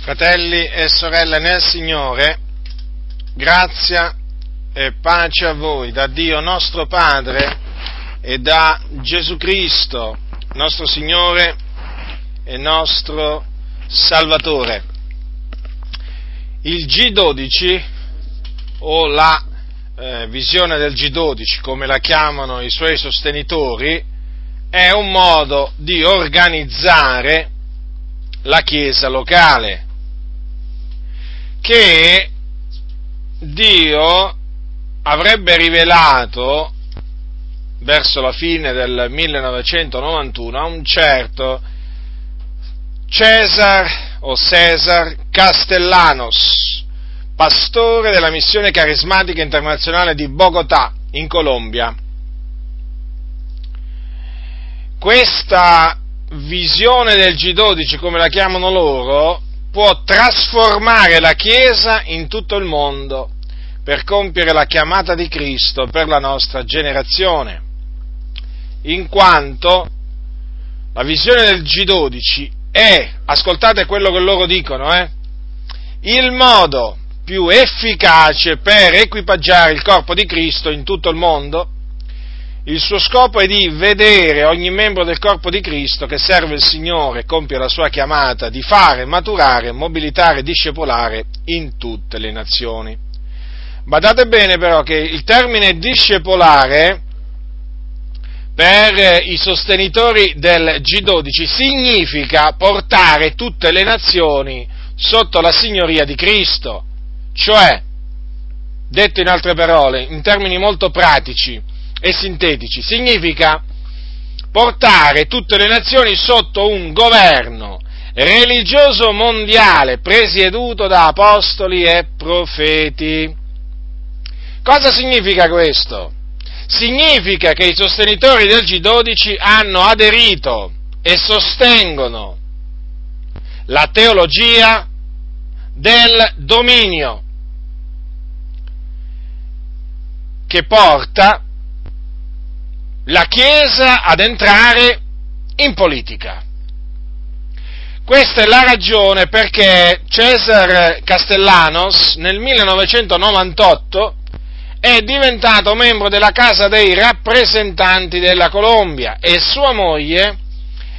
Fratelli e sorelle nel Signore, grazia e pace a voi da Dio nostro Padre e da Gesù Cristo, nostro Signore e nostro Salvatore. Il G12 o la eh, visione del G12, come la chiamano i suoi sostenitori, è un modo di organizzare la Chiesa locale che Dio avrebbe rivelato verso la fine del 1991 a un certo Cesar o Cesar Castellanos, pastore della missione carismatica internazionale di Bogotà, in Colombia. Questa visione del G12, come la chiamano loro, può trasformare la Chiesa in tutto il mondo per compiere la chiamata di Cristo per la nostra generazione, in quanto la visione del G12 è, ascoltate quello che loro dicono, eh, il modo più efficace per equipaggiare il corpo di Cristo in tutto il mondo il suo scopo è di vedere ogni membro del corpo di Cristo che serve il Signore compie la sua chiamata di fare, maturare, mobilitare discepolare in tutte le nazioni. Badate bene però che il termine discepolare per i sostenitori del G12 significa portare tutte le nazioni sotto la signoria di Cristo, cioè, detto in altre parole, in termini molto pratici, e sintetici, significa portare tutte le nazioni sotto un governo religioso mondiale presieduto da apostoli e profeti. Cosa significa questo? Significa che i sostenitori del G12 hanno aderito e sostengono la teologia del dominio che porta la Chiesa ad entrare in politica. Questa è la ragione perché Cesar Castellanos nel 1998 è diventato membro della Casa dei rappresentanti della Colombia e sua moglie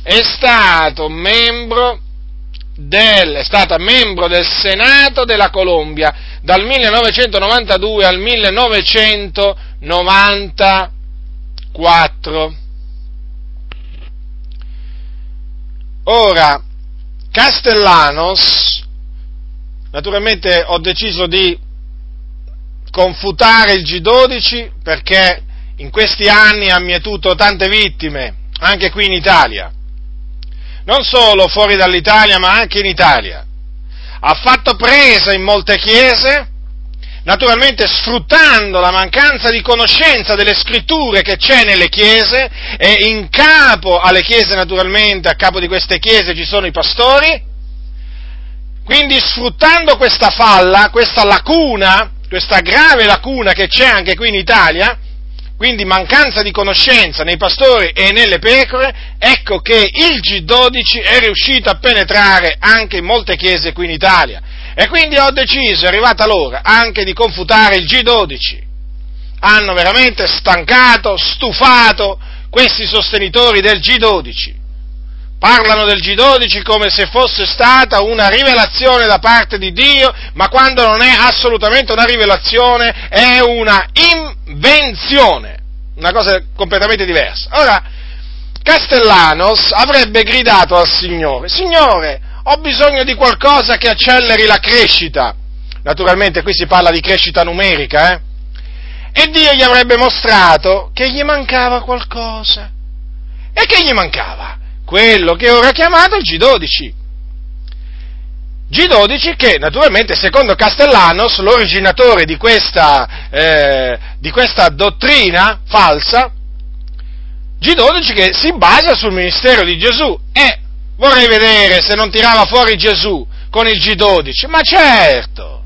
è, membro del, è stata membro del Senato della Colombia dal 1992 al 1994. 4. Ora, Castellanos, naturalmente ho deciso di confutare il G12 perché in questi anni ha mietuto tante vittime, anche qui in Italia. Non solo fuori dall'Italia, ma anche in Italia. Ha fatto presa in molte chiese, naturalmente sfruttando la mancanza di conoscenza delle scritture che c'è nelle chiese e in capo alle chiese naturalmente, a capo di queste chiese ci sono i pastori, quindi sfruttando questa falla, questa lacuna, questa grave lacuna che c'è anche qui in Italia, quindi mancanza di conoscenza nei pastori e nelle pecore, ecco che il G12 è riuscito a penetrare anche in molte chiese qui in Italia e quindi ho deciso, è arrivata l'ora, anche di confutare il G12. Hanno veramente stancato, stufato questi sostenitori del G12. Parlano del G12 come se fosse stata una rivelazione da parte di Dio, ma quando non è assolutamente una rivelazione, è una invenzione, una cosa completamente diversa. Ora, Castellanos avrebbe gridato al Signore, Signore, ho bisogno di qualcosa che acceleri la crescita. Naturalmente qui si parla di crescita numerica, eh? E Dio gli avrebbe mostrato che gli mancava qualcosa. E che gli mancava? Quello che ora chiamato il G12. G12 che naturalmente secondo Castellanos, l'originatore di questa, eh, di questa dottrina falsa, G12 che si basa sul ministero di Gesù e Vorrei vedere se non tirava fuori Gesù con il G12. Ma certo!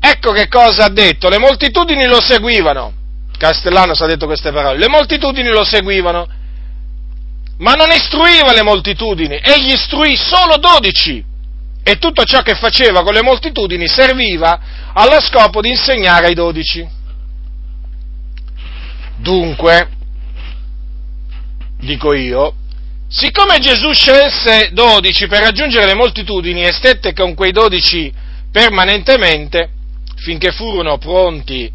Ecco che cosa ha detto. Le moltitudini lo seguivano. Castellano ha detto queste parole. Le moltitudini lo seguivano. ma non istruiva le moltitudini, egli istruì solo dodici e tutto ciò che faceva con le moltitudini serviva allo scopo di insegnare ai dodici. Dunque, dico io, siccome Gesù scelse dodici per raggiungere le moltitudini e stette con quei dodici permanentemente, finché furono pronti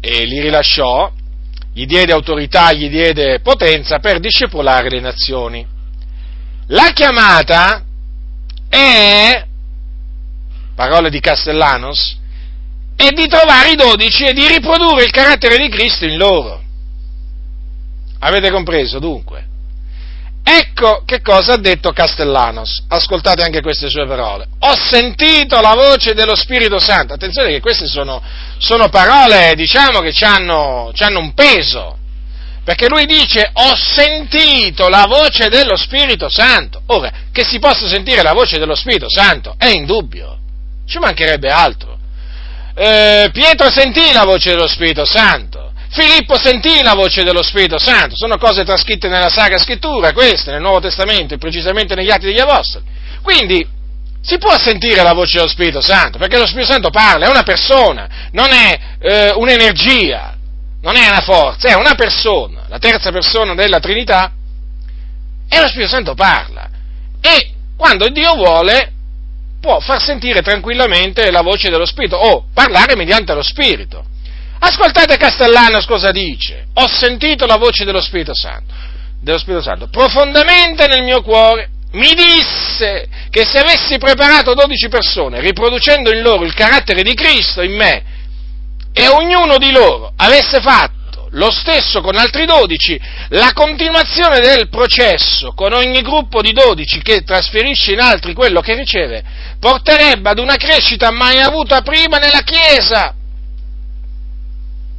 e li rilasciò, gli diede autorità, gli diede potenza per discepolare le nazioni. La chiamata è, parole di Castellanos, è di trovare i dodici e di riprodurre il carattere di Cristo in loro. Avete compreso dunque? Ecco che cosa ha detto Castellanos. Ascoltate anche queste sue parole. Ho sentito la voce dello Spirito Santo. Attenzione che queste sono, sono parole, diciamo, che hanno, hanno un peso. Perché lui dice ho sentito la voce dello Spirito Santo. Ora, che si possa sentire la voce dello Spirito Santo è indubbio. Ci mancherebbe altro. Eh, Pietro sentì la voce dello Spirito Santo. Filippo sentì la voce dello Spirito Santo, sono cose trascritte nella Sacra Scrittura, queste, nel Nuovo Testamento e precisamente negli Atti degli Apostoli. Quindi si può sentire la voce dello Spirito Santo, perché lo Spirito Santo parla, è una persona, non è eh, un'energia, non è una forza, è una persona, la terza persona della Trinità, e lo Spirito Santo parla. E quando Dio vuole può far sentire tranquillamente la voce dello Spirito o parlare mediante lo Spirito. Ascoltate Castellano cosa dice. Ho sentito la voce dello Spirito Santo, dello Spirito Santo, profondamente nel mio cuore. Mi disse che se avessi preparato dodici persone, riproducendo in loro il carattere di Cristo in me, e ognuno di loro avesse fatto lo stesso con altri dodici, la continuazione del processo con ogni gruppo di dodici che trasferisce in altri quello che riceve, porterebbe ad una crescita mai avuta prima nella Chiesa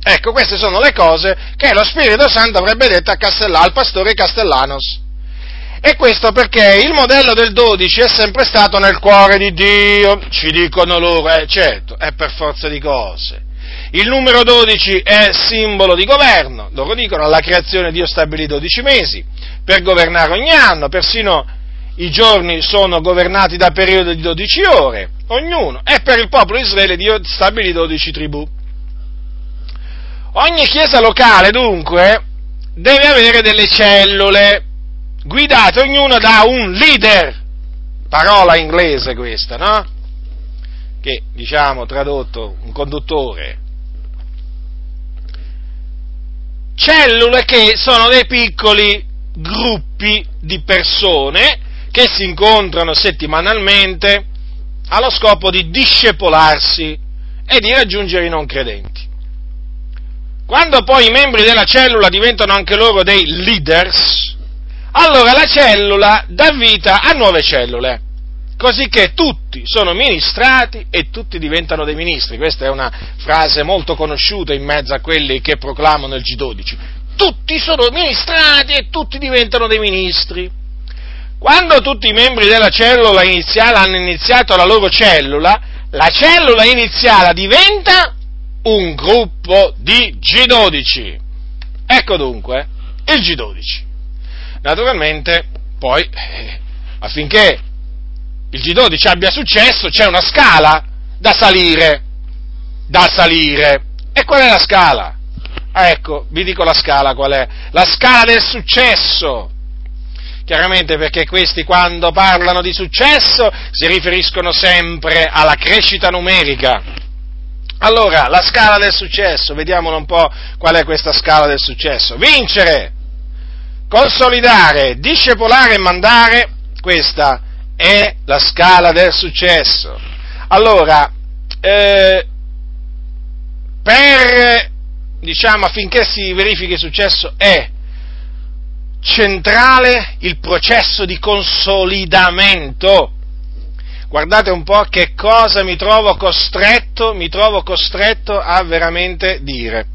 Ecco, queste sono le cose che lo Spirito Santo avrebbe detto a Castellà, al pastore Castellanos. E questo perché il modello del 12 è sempre stato nel cuore di Dio, ci dicono loro, eh certo, è per forza di cose. Il numero 12 è simbolo di governo, loro dicono, alla creazione Dio stabilì 12 mesi per governare ogni anno, persino i giorni sono governati da periodi di 12 ore, ognuno, e per il popolo di Israele Dio stabilì 12 tribù. Ogni chiesa locale, dunque, deve avere delle cellule, guidate ognuna da un leader, parola inglese questa, no? Che, diciamo, tradotto, un conduttore. Cellule che sono dei piccoli gruppi di persone che si incontrano settimanalmente allo scopo di discepolarsi e di raggiungere i non credenti. Quando poi i membri della cellula diventano anche loro dei leaders, allora la cellula dà vita a nuove cellule, così che tutti sono ministrati e tutti diventano dei ministri. Questa è una frase molto conosciuta in mezzo a quelli che proclamano il G12. Tutti sono ministrati e tutti diventano dei ministri. Quando tutti i membri della cellula iniziale hanno iniziato la loro cellula, la cellula iniziale diventa un gruppo di G12. Ecco dunque il G12. Naturalmente, poi, eh, affinché il G12 abbia successo, c'è una scala da salire, da salire. E qual è la scala? Ah, ecco, vi dico la scala qual è. La scala del successo. Chiaramente perché questi quando parlano di successo si riferiscono sempre alla crescita numerica allora, la scala del successo, vediamo un po' qual è questa scala del successo. Vincere, consolidare, discepolare e mandare, questa è la scala del successo. Allora, eh, per, diciamo, affinché si verifichi il successo è centrale il processo di consolidamento guardate un po' che cosa mi trovo costretto, mi trovo costretto a veramente dire.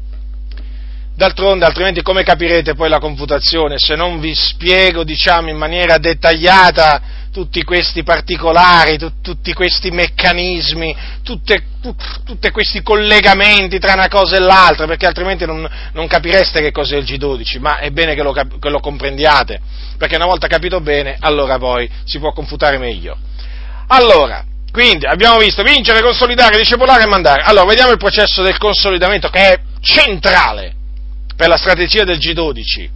D'altronde, altrimenti come capirete poi la confutazione se non vi spiego, diciamo, in maniera dettagliata tutti questi particolari, tu, tutti questi meccanismi, tutte, tu, tutti questi collegamenti tra una cosa e l'altra, perché altrimenti non, non capireste che cos'è il G12, ma è bene che lo, che lo comprendiate, perché una volta capito bene, allora poi si può confutare meglio. Allora, quindi abbiamo visto vincere, consolidare, discepolare e mandare. Allora, vediamo il processo del consolidamento che è centrale per la strategia del G12.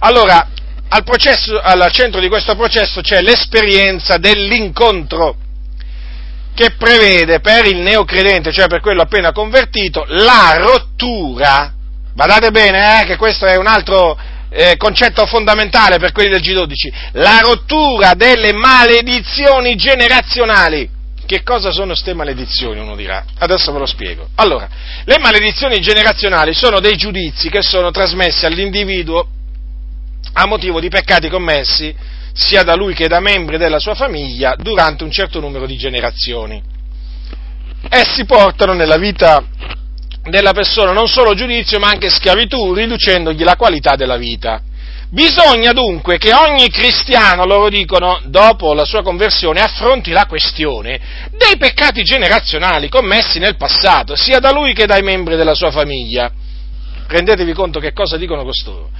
Allora, al, processo, al centro di questo processo c'è l'esperienza dell'incontro che prevede per il neocredente, cioè per quello appena convertito, la rottura, badate bene eh, che questo è un altro eh, concetto fondamentale per quelli del G12, la rottura delle maledizioni generazionali. Che cosa sono queste maledizioni? Uno dirà. Adesso ve lo spiego. Allora, le maledizioni generazionali sono dei giudizi che sono trasmessi all'individuo a motivo di peccati commessi sia da lui che da membri della sua famiglia durante un certo numero di generazioni. Essi portano nella vita della persona non solo giudizio ma anche schiavitù, riducendogli la qualità della vita. Bisogna dunque che ogni cristiano, loro dicono, dopo la sua conversione, affronti la questione dei peccati generazionali commessi nel passato, sia da lui che dai membri della sua famiglia. Rendetevi conto che cosa dicono costoro.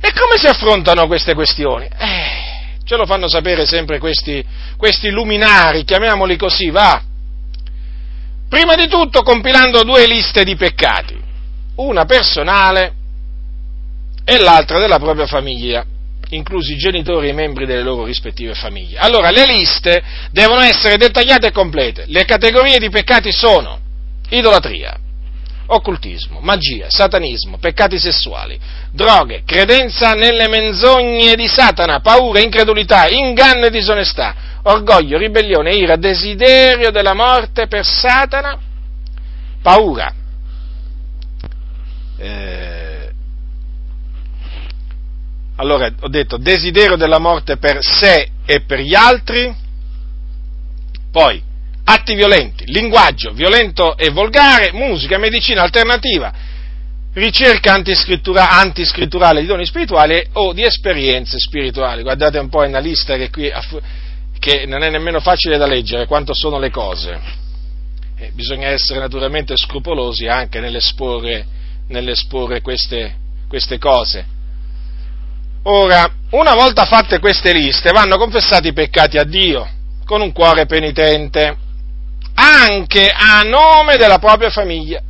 E come si affrontano queste questioni? Eh, ce lo fanno sapere sempre questi, questi luminari, chiamiamoli così, va. Prima di tutto compilando due liste di peccati, una personale e l'altra della propria famiglia, inclusi i genitori e i membri delle loro rispettive famiglie. Allora, le liste devono essere dettagliate e complete. Le categorie di peccati sono idolatria, occultismo, magia, satanismo, peccati sessuali, droghe, credenza nelle menzogne di Satana, paura, incredulità, inganno e disonestà, orgoglio, ribellione, ira, desiderio della morte per Satana, paura. Eh, allora, ho detto desiderio della morte per sé e per gli altri, poi atti violenti, linguaggio violento e volgare, musica, medicina alternativa, ricerca antiscrittura, antiscritturale di doni spirituali o di esperienze spirituali. Guardate un po' è una lista che qui che non è nemmeno facile da leggere quanto sono le cose. E bisogna essere naturalmente scrupolosi anche nell'esporre, nell'esporre queste, queste cose Ora, una volta fatte queste liste, vanno confessati i peccati a Dio con un cuore penitente, anche a nome della propria famiglia.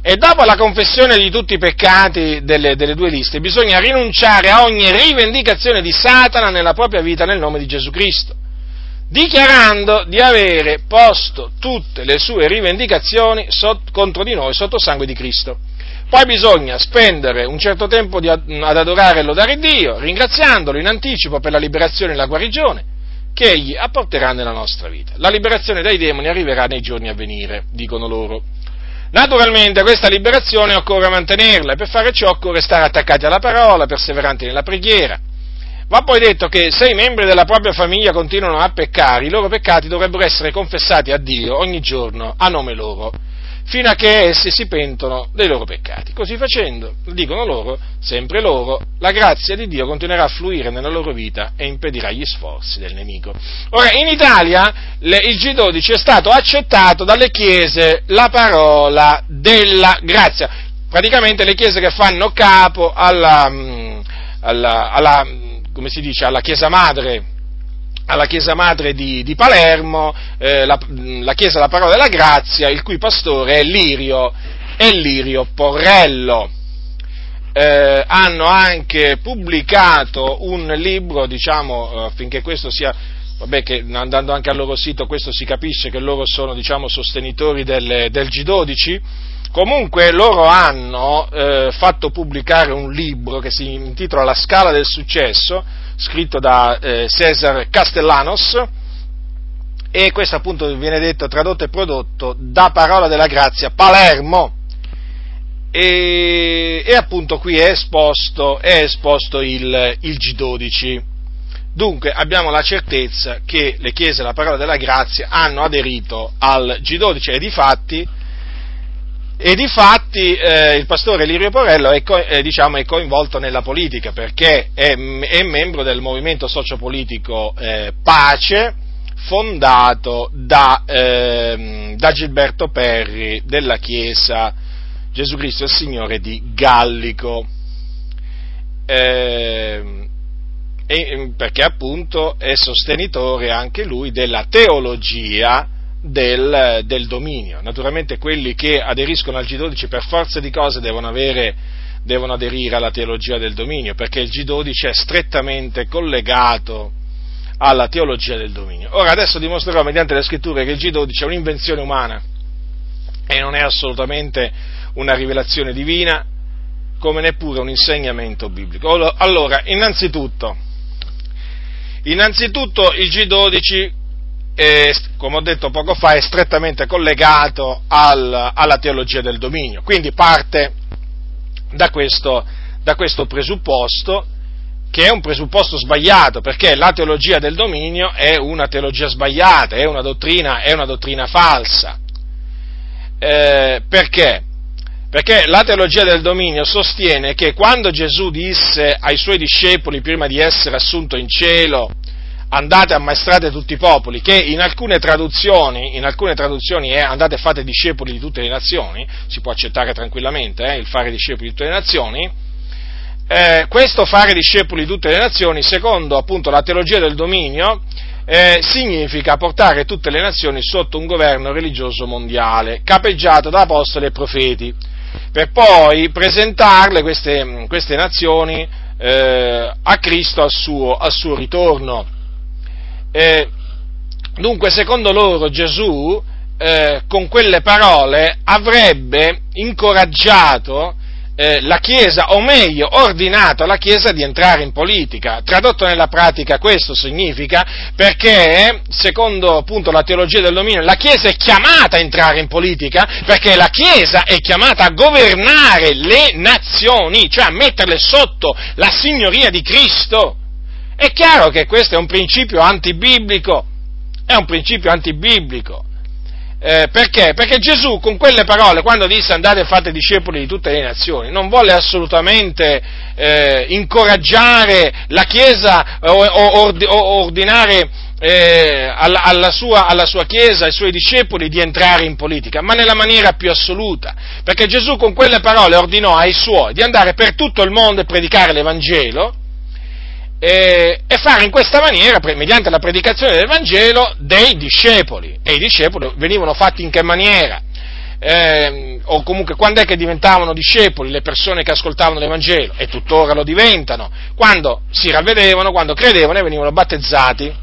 E dopo la confessione di tutti i peccati delle, delle, due liste, bisogna rinunciare a ogni rivendicazione di Satana nella propria vita nel nome di Gesù Cristo, dichiarando di avere posto tutte le sue rivendicazioni contro di noi sotto sangue di Cristo. Poi bisogna spendere un certo tempo ad adorare e lodare Dio, ringraziandolo in anticipo per la liberazione e la guarigione che Egli apporterà nella nostra vita. La liberazione dai demoni arriverà nei giorni a venire, dicono loro. Naturalmente questa liberazione occorre mantenerla e per fare ciò occorre stare attaccati alla parola, perseveranti nella preghiera. Va poi detto che se i membri della propria famiglia continuano a peccare, i loro peccati dovrebbero essere confessati a Dio ogni giorno a nome loro fino a che essi si pentono dei loro peccati. Così facendo, dicono loro, sempre loro, la grazia di Dio continuerà a fluire nella loro vita e impedirà gli sforzi del nemico. Ora, in Italia le, il G12 è stato accettato dalle chiese la parola della grazia, praticamente le chiese che fanno capo alla, mm, alla, alla come si dice, alla chiesa madre alla Chiesa Madre di, di Palermo, eh, la, la, Chiesa della Parola della Grazia, il cui pastore è Lirio, è Lirio Porrello. Eh, hanno anche pubblicato un libro, diciamo, eh, affinché questo sia, vabbè che andando anche al loro sito questo si capisce che loro sono, diciamo, sostenitori del, del G12, Comunque loro hanno eh, fatto pubblicare un libro che si intitola La scala del successo, scritto da eh, Cesar Castellanos, e questo appunto viene detto, tradotto e prodotto da Parola della Grazia Palermo. E, e appunto qui è esposto, è esposto il, il G12. Dunque abbiamo la certezza che le chiese della parola della grazia hanno aderito al G12 e di fatti e di fatti eh, il pastore Lirio Porello è, co- eh, diciamo, è, coinvolto nella politica perché è, è membro del movimento sociopolitico eh, Pace fondato da, ehm, da, Gilberto Perri della Chiesa Gesù Cristo il Signore di Gallico. Ehm, perché appunto è sostenitore anche lui della teologia del, del, dominio. Naturalmente quelli che aderiscono al G12 per forza di cose devono, avere, devono aderire alla teologia del dominio, perché il G12 è strettamente collegato alla teologia del dominio. Ora adesso dimostrerò mediante le scritture che il G12 è un'invenzione umana e non è assolutamente una rivelazione divina, come neppure un insegnamento biblico. Allora, innanzitutto, innanzitutto il G12 è, come ho detto poco fa, è strettamente collegato al, alla teologia del dominio, quindi parte da questo, da questo presupposto che è un presupposto sbagliato, perché la teologia del dominio è una teologia sbagliata, è una dottrina, è una dottrina falsa. Eh, perché? Perché la teologia del dominio sostiene che quando Gesù disse ai suoi discepoli prima di essere assunto in cielo, andate ammaestrate tutti i popoli, che in alcune traduzioni, in alcune traduzioni è andate e fate discepoli di tutte le nazioni, si può accettare tranquillamente eh, il fare discepoli di tutte le nazioni, eh, questo fare discepoli di tutte le nazioni, secondo appunto la teologia del dominio, eh, significa portare tutte le nazioni sotto un governo religioso mondiale, capeggiato da apostoli e profeti, per poi presentarle queste, queste nazioni eh, a Cristo al suo, al suo ritorno. Eh, dunque, secondo loro Gesù, eh, con quelle parole, avrebbe incoraggiato eh, la Chiesa, o meglio, ordinato alla Chiesa di entrare in politica. Tradotto nella pratica questo significa perché, secondo appunto la teologia del dominio, la Chiesa è chiamata a entrare in politica perché la Chiesa è chiamata a governare le nazioni, cioè a metterle sotto la signoria di Cristo. È chiaro che questo è un principio antibiblico, è un principio antibiblico. Eh, perché? Perché Gesù con quelle parole, quando disse andate e fate discepoli di tutte le nazioni, non volle assolutamente eh, incoraggiare la Chiesa o, o, o ordinare eh, alla, alla, sua, alla sua Chiesa, ai suoi discepoli di entrare in politica, ma nella maniera più assoluta, perché Gesù con quelle parole ordinò ai suoi di andare per tutto il mondo e predicare l'Evangelo, e, e fare in questa maniera, mediante la predicazione del Vangelo, dei discepoli. E i discepoli venivano fatti in che maniera? Eh, o comunque quando è che diventavano discepoli le persone che ascoltavano l'Evangelo? E tuttora lo diventano, quando si ravvedevano, quando credevano e venivano battezzati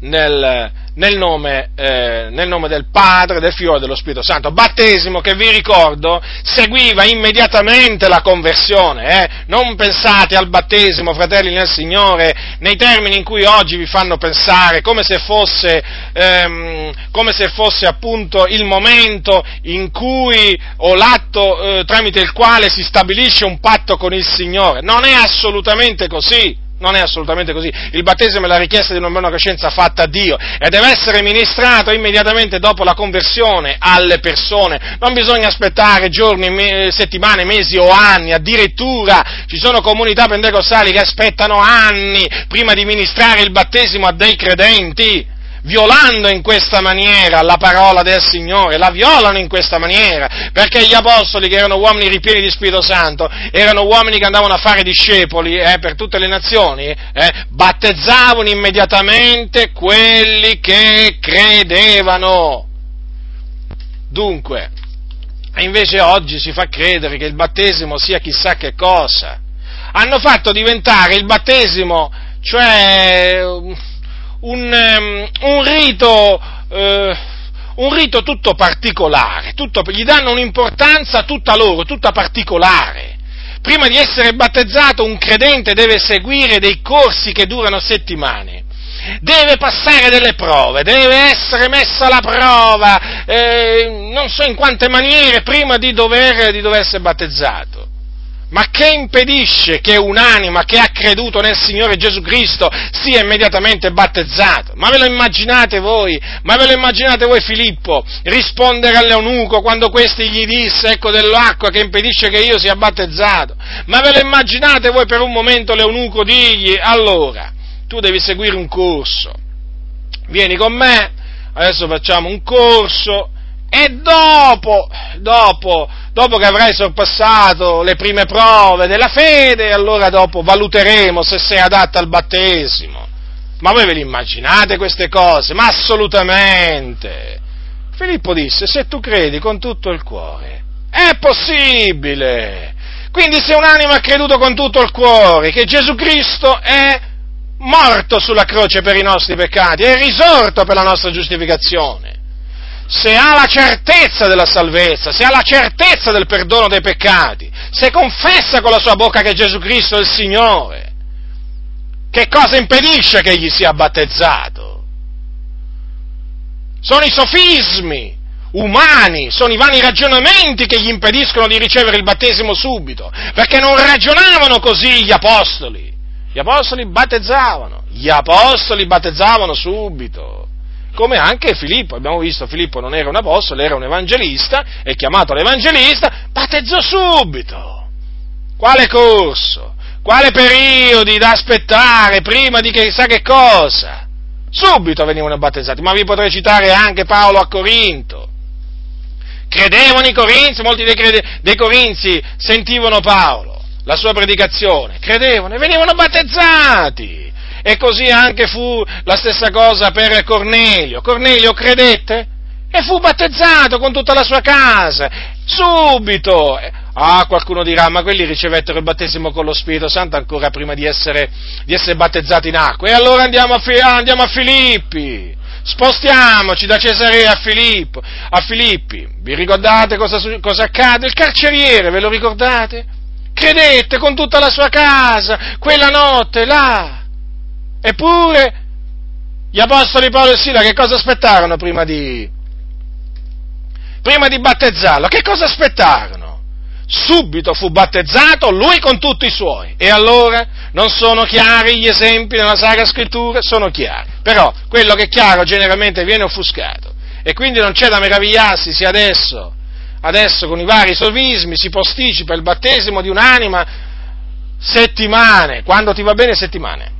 nel, nel, nome, eh, nel, nome, del Padre, del Figlio e dello Spirito Santo. Battesimo che vi ricordo seguiva immediatamente la conversione. Eh? Non pensate al battesimo, fratelli nel Signore, nei termini in cui oggi vi fanno pensare, come se fosse, ehm, come se fosse appunto il momento in cui o l'atto eh, tramite il quale si stabilisce un patto con il Signore. Non è assolutamente così. Non è assolutamente così. Il battesimo è la richiesta di una buona coscienza fatta a Dio e deve essere ministrato immediatamente dopo la conversione alle persone. Non bisogna aspettare giorni, settimane, mesi o anni. Addirittura ci sono comunità pentecostali che aspettano anni prima di ministrare il battesimo a dei credenti violando in questa maniera la parola del Signore, la violano in questa maniera, perché gli apostoli, che erano uomini ripieni di Spirito Santo, erano uomini che andavano a fare discepoli eh, per tutte le nazioni, eh, battezzavano immediatamente quelli che credevano. Dunque, invece oggi si fa credere che il battesimo sia chissà che cosa. Hanno fatto diventare il battesimo, cioè un, um, un rito, uh, un rito tutto particolare, tutto, gli danno un'importanza tutta loro, tutta particolare. Prima di essere battezzato un credente deve seguire dei corsi che durano settimane, deve passare delle prove, deve essere messa alla prova, eh, non so in quante maniere, prima di dover, di dover essere battezzato. Ma che impedisce che un'anima che ha creduto nel Signore Gesù Cristo sia immediatamente battezzato? Ma ve lo immaginate voi? Ma ve lo immaginate voi Filippo rispondere all'eunuco quando questi gli disse ecco dell'acqua che impedisce che io sia battezzato? Ma ve lo immaginate voi per un momento l'eunuco digli allora tu devi seguire un corso, vieni con me, adesso facciamo un corso e dopo, dopo, dopo che avrai sorpassato le prime prove della fede, allora dopo valuteremo se sei adatta al battesimo. Ma voi ve le immaginate queste cose? Ma assolutamente! Filippo disse, se tu credi con tutto il cuore, è possibile! Quindi se un'anima ha creduto con tutto il cuore che Gesù Cristo è morto sulla croce per i nostri peccati, è risorto per la nostra giustificazione, se ha la certezza della salvezza, se ha la certezza del perdono dei peccati, se confessa con la sua bocca che Gesù Cristo è il Signore, che cosa impedisce che egli sia battezzato? Sono i sofismi umani, sono i vani ragionamenti che gli impediscono di ricevere il battesimo subito, perché non ragionavano così gli apostoli. Gli apostoli battezzavano, gli apostoli battezzavano subito, come anche Filippo, abbiamo visto Filippo non era un apostolo, era un evangelista, è chiamato l'evangelista, battezzò subito. Quale corso? Quale periodi da aspettare prima di che sa che cosa? Subito venivano battezzati, ma vi potrei citare anche Paolo a Corinto. Credevano i Corinzi, molti dei, crede, dei Corinzi sentivano Paolo la sua predicazione, credevano e venivano battezzati. E così anche fu la stessa cosa per Cornelio. Cornelio credette e fu battezzato con tutta la sua casa, subito. Ah, qualcuno dirà, ma quelli ricevettero il battesimo con lo Spirito Santo ancora prima di essere, di essere battezzati in acqua. E allora andiamo a, andiamo a Filippi. Spostiamoci da Cesarea a Filippo, a Filippi. Vi ricordate cosa, cosa accade? Il carceriere, ve lo ricordate? credette con tutta la sua casa quella notte là. Eppure gli apostoli Paolo e Sila che cosa aspettarono prima di, prima di battezzarlo? Che cosa aspettarono? Subito fu battezzato lui con tutti i suoi. E allora non sono chiari gli esempi nella Sacra Scrittura? Sono chiari. Però quello che è chiaro generalmente viene offuscato. E quindi non c'è da meravigliarsi se adesso adesso con i vari sofismi si posticipa il battesimo di un'anima settimane, quando ti va bene settimane,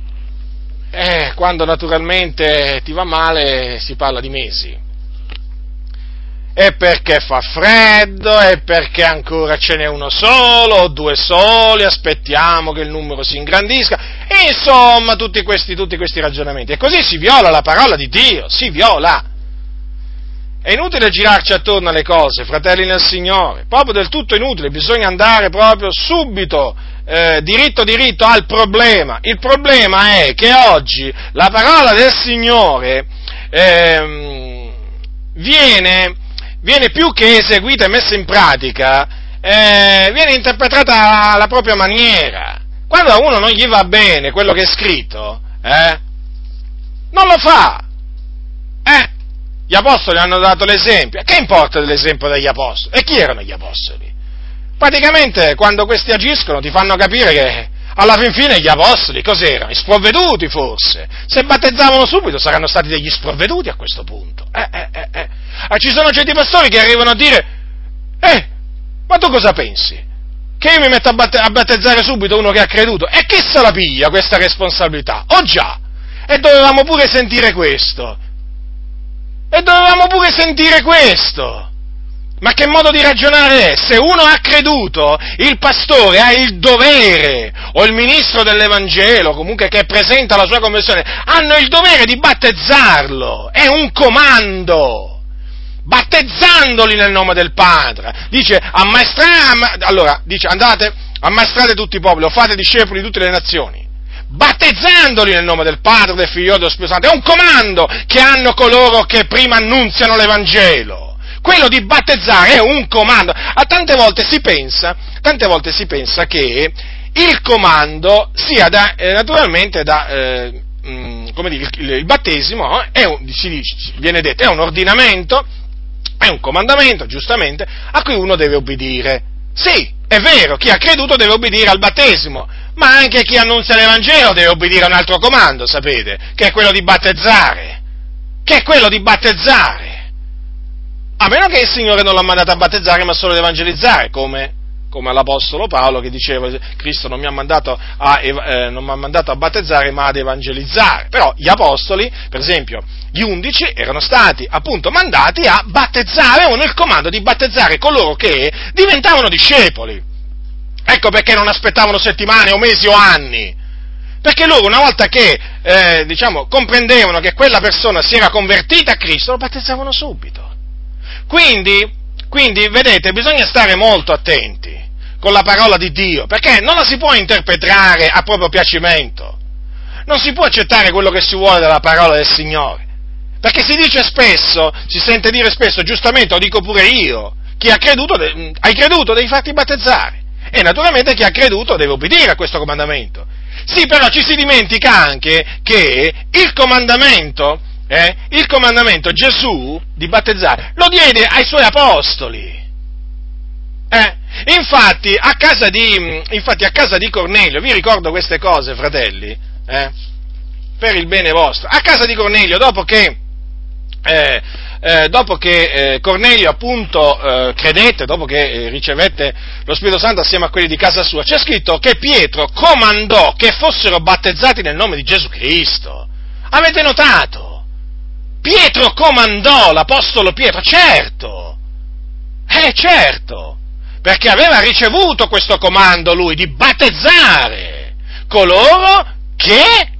eh, quando naturalmente ti va male si parla di mesi. E perché fa freddo, e perché ancora ce n'è uno solo, o due soli, aspettiamo che il numero si ingrandisca, insomma tutti questi, tutti questi ragionamenti. E così si viola la parola di Dio, si viola. È inutile girarci attorno alle cose, fratelli nel Signore, proprio del tutto inutile, bisogna andare proprio subito, eh, diritto diritto al problema. Il problema è che oggi la parola del Signore eh, viene, viene, più che eseguita e messa in pratica, eh, viene interpretata alla propria maniera. Quando a uno non gli va bene quello che è scritto, eh, non lo fa. Eh, gli apostoli hanno dato l'esempio. Che importa dell'esempio degli apostoli? E chi erano gli apostoli? Praticamente quando questi agiscono ti fanno capire che alla fin fine gli apostoli cos'erano? I sprovveduti forse. Se battezzavano subito saranno stati degli sprovveduti a questo punto. Eh, eh, eh, eh. Ah, ci sono certi pastori che arrivano a dire, eh, ma tu cosa pensi? Che io mi metto a, batte- a battezzare subito uno che ha creduto? E chi se la piglia questa responsabilità? Oh già! E dovevamo pure sentire questo. E dovevamo pure sentire questo. Ma che modo di ragionare è? Se uno ha creduto, il pastore ha il dovere, o il ministro dell'Evangelo, comunque che presenta la sua conversione, hanno il dovere di battezzarlo. È un comando. Battezzandoli nel nome del Padre. Dice, ammaestrare, allora, dice, andate, ammaestrate tutti i popoli, o fate discepoli di tutte le nazioni battezzandoli nel nome del Padre, del Figlio e dello Spirito Santo. È un comando che hanno coloro che prima annunziano l'Evangelo. Quello di battezzare è un comando. A tante volte si pensa, volte si pensa che il comando sia da, eh, naturalmente da, eh, mm, come dire, il, il battesimo è un, dice, viene detto, è un ordinamento, è un comandamento, giustamente, a cui uno deve obbedire. Sì, è vero, chi ha creduto deve obbedire al battesimo, ma anche chi annuncia l'Evangelo deve obbedire a un altro comando, sapete, che è quello di battezzare, che è quello di battezzare. A meno che il Signore non l'ha mandato a battezzare, ma solo ad evangelizzare, come come all'Apostolo Paolo che diceva Cristo non mi, ha mandato a, eh, non mi ha mandato a battezzare ma ad evangelizzare. Però gli Apostoli, per esempio, gli undici erano stati appunto mandati a battezzare, avevano il comando di battezzare coloro che diventavano discepoli. Ecco perché non aspettavano settimane o mesi o anni. Perché loro una volta che eh, diciamo, comprendevano che quella persona si era convertita a Cristo, lo battezzavano subito. Quindi, quindi, vedete, bisogna stare molto attenti con la parola di Dio, perché non la si può interpretare a proprio piacimento. Non si può accettare quello che si vuole dalla parola del Signore. Perché si dice spesso, si sente dire spesso, giustamente, lo dico pure io, chi ha creduto, hai creduto, devi farti battezzare. E naturalmente chi ha creduto deve obbedire a questo comandamento. Sì, però ci si dimentica anche che il comandamento, eh, il comandamento Gesù di battezzare lo diede ai suoi apostoli. Eh, Infatti a, di, infatti, a casa di, Cornelio, vi ricordo queste cose, fratelli, eh, per il bene vostro, a casa di Cornelio, dopo che, eh, eh, dopo che eh, Cornelio appunto eh, credette, dopo che eh, ricevette lo Spirito Santo assieme a quelli di casa sua, c'è scritto che Pietro comandò che fossero battezzati nel nome di Gesù Cristo. Avete notato? Pietro comandò, l'Apostolo Pietro, certo, eh certo, perché aveva ricevuto questo comando lui di battezzare coloro che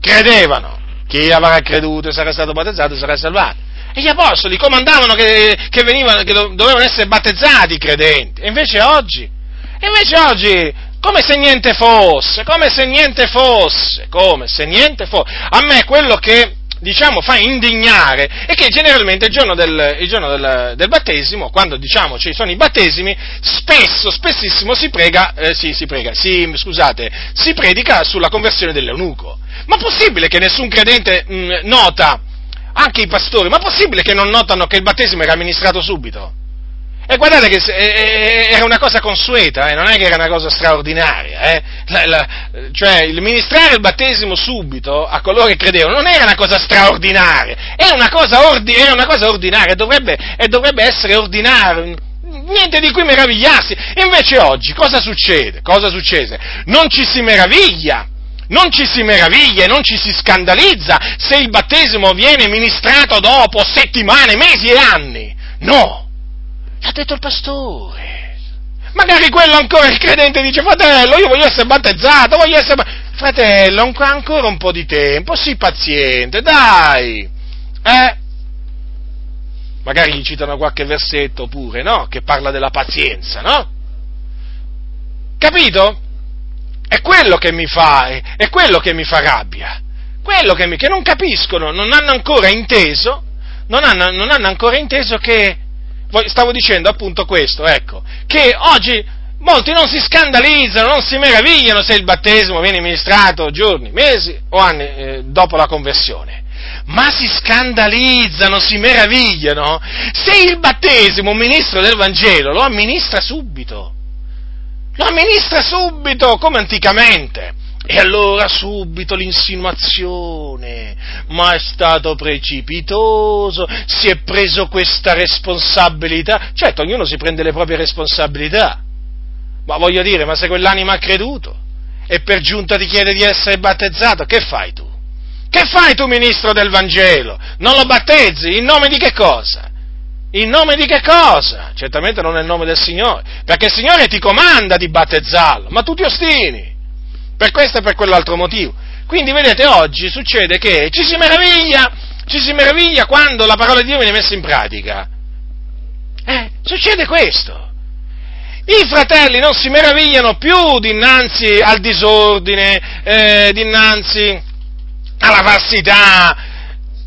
credevano. Chi avrà creduto e sarà stato battezzato sarà salvato. E gli apostoli comandavano che, che, venivano, che dovevano essere battezzati i credenti. E invece oggi, e invece oggi, come se niente fosse, come se niente fosse, come se niente fosse. A me quello che diciamo, fa indignare è che generalmente il giorno del, il giorno del, del battesimo, quando diciamo ci sono i battesimi, spesso, spessissimo si prega, eh, sì, si prega, si, scusate, si predica sulla conversione dell'eunuco. Ma possibile che nessun credente mh, nota, anche i pastori, ma possibile che non notano che il battesimo era amministrato subito? E guardate che era una cosa consueta, eh, non è che era una cosa straordinaria. Eh. La, la, cioè, il ministrare il battesimo subito a coloro che credevano non era una cosa straordinaria, era una cosa, ordi, era una cosa ordinaria e dovrebbe, e dovrebbe essere ordinaria niente di cui meravigliarsi. Invece oggi cosa succede? Cosa succede? Non ci si meraviglia. Non ci si meraviglia e non ci si scandalizza se il battesimo viene ministrato dopo settimane, mesi e anni. No! L'ha detto il pastore. Magari quello ancora il credente dice, fratello, io voglio essere battezzato, voglio essere... Fratello, ancora un po' di tempo, sii paziente, dai. Eh? Magari gli citano qualche versetto pure, no? Che parla della pazienza, no? Capito? È quello che mi fa, è quello che mi fa rabbia. Quello che, mi, che non capiscono, non hanno ancora inteso, non hanno, non hanno ancora inteso che stavo dicendo appunto questo, ecco, che oggi molti non si scandalizzano, non si meravigliano se il battesimo viene ministrato giorni, mesi o anni eh, dopo la conversione. Ma si scandalizzano, si meravigliano se il battesimo, un ministro del Vangelo, lo amministra subito. Lo amministra subito, come anticamente. E allora subito l'insinuazione, ma è stato precipitoso, si è preso questa responsabilità. Certo, ognuno si prende le proprie responsabilità, ma voglio dire, ma se quell'anima ha creduto e per giunta ti chiede di essere battezzato, che fai tu? Che fai tu, ministro del Vangelo? Non lo battezzi? In nome di che cosa? In nome di che cosa? Certamente non nel nome del Signore, perché il Signore ti comanda di battezzarlo, ma tu ti ostini per questo e per quell'altro motivo. Quindi vedete, oggi succede che ci si meraviglia, ci si meraviglia quando la parola di Dio viene messa in pratica. Eh, succede questo. I fratelli non si meravigliano più dinanzi al disordine, eh, dinanzi alla falsità.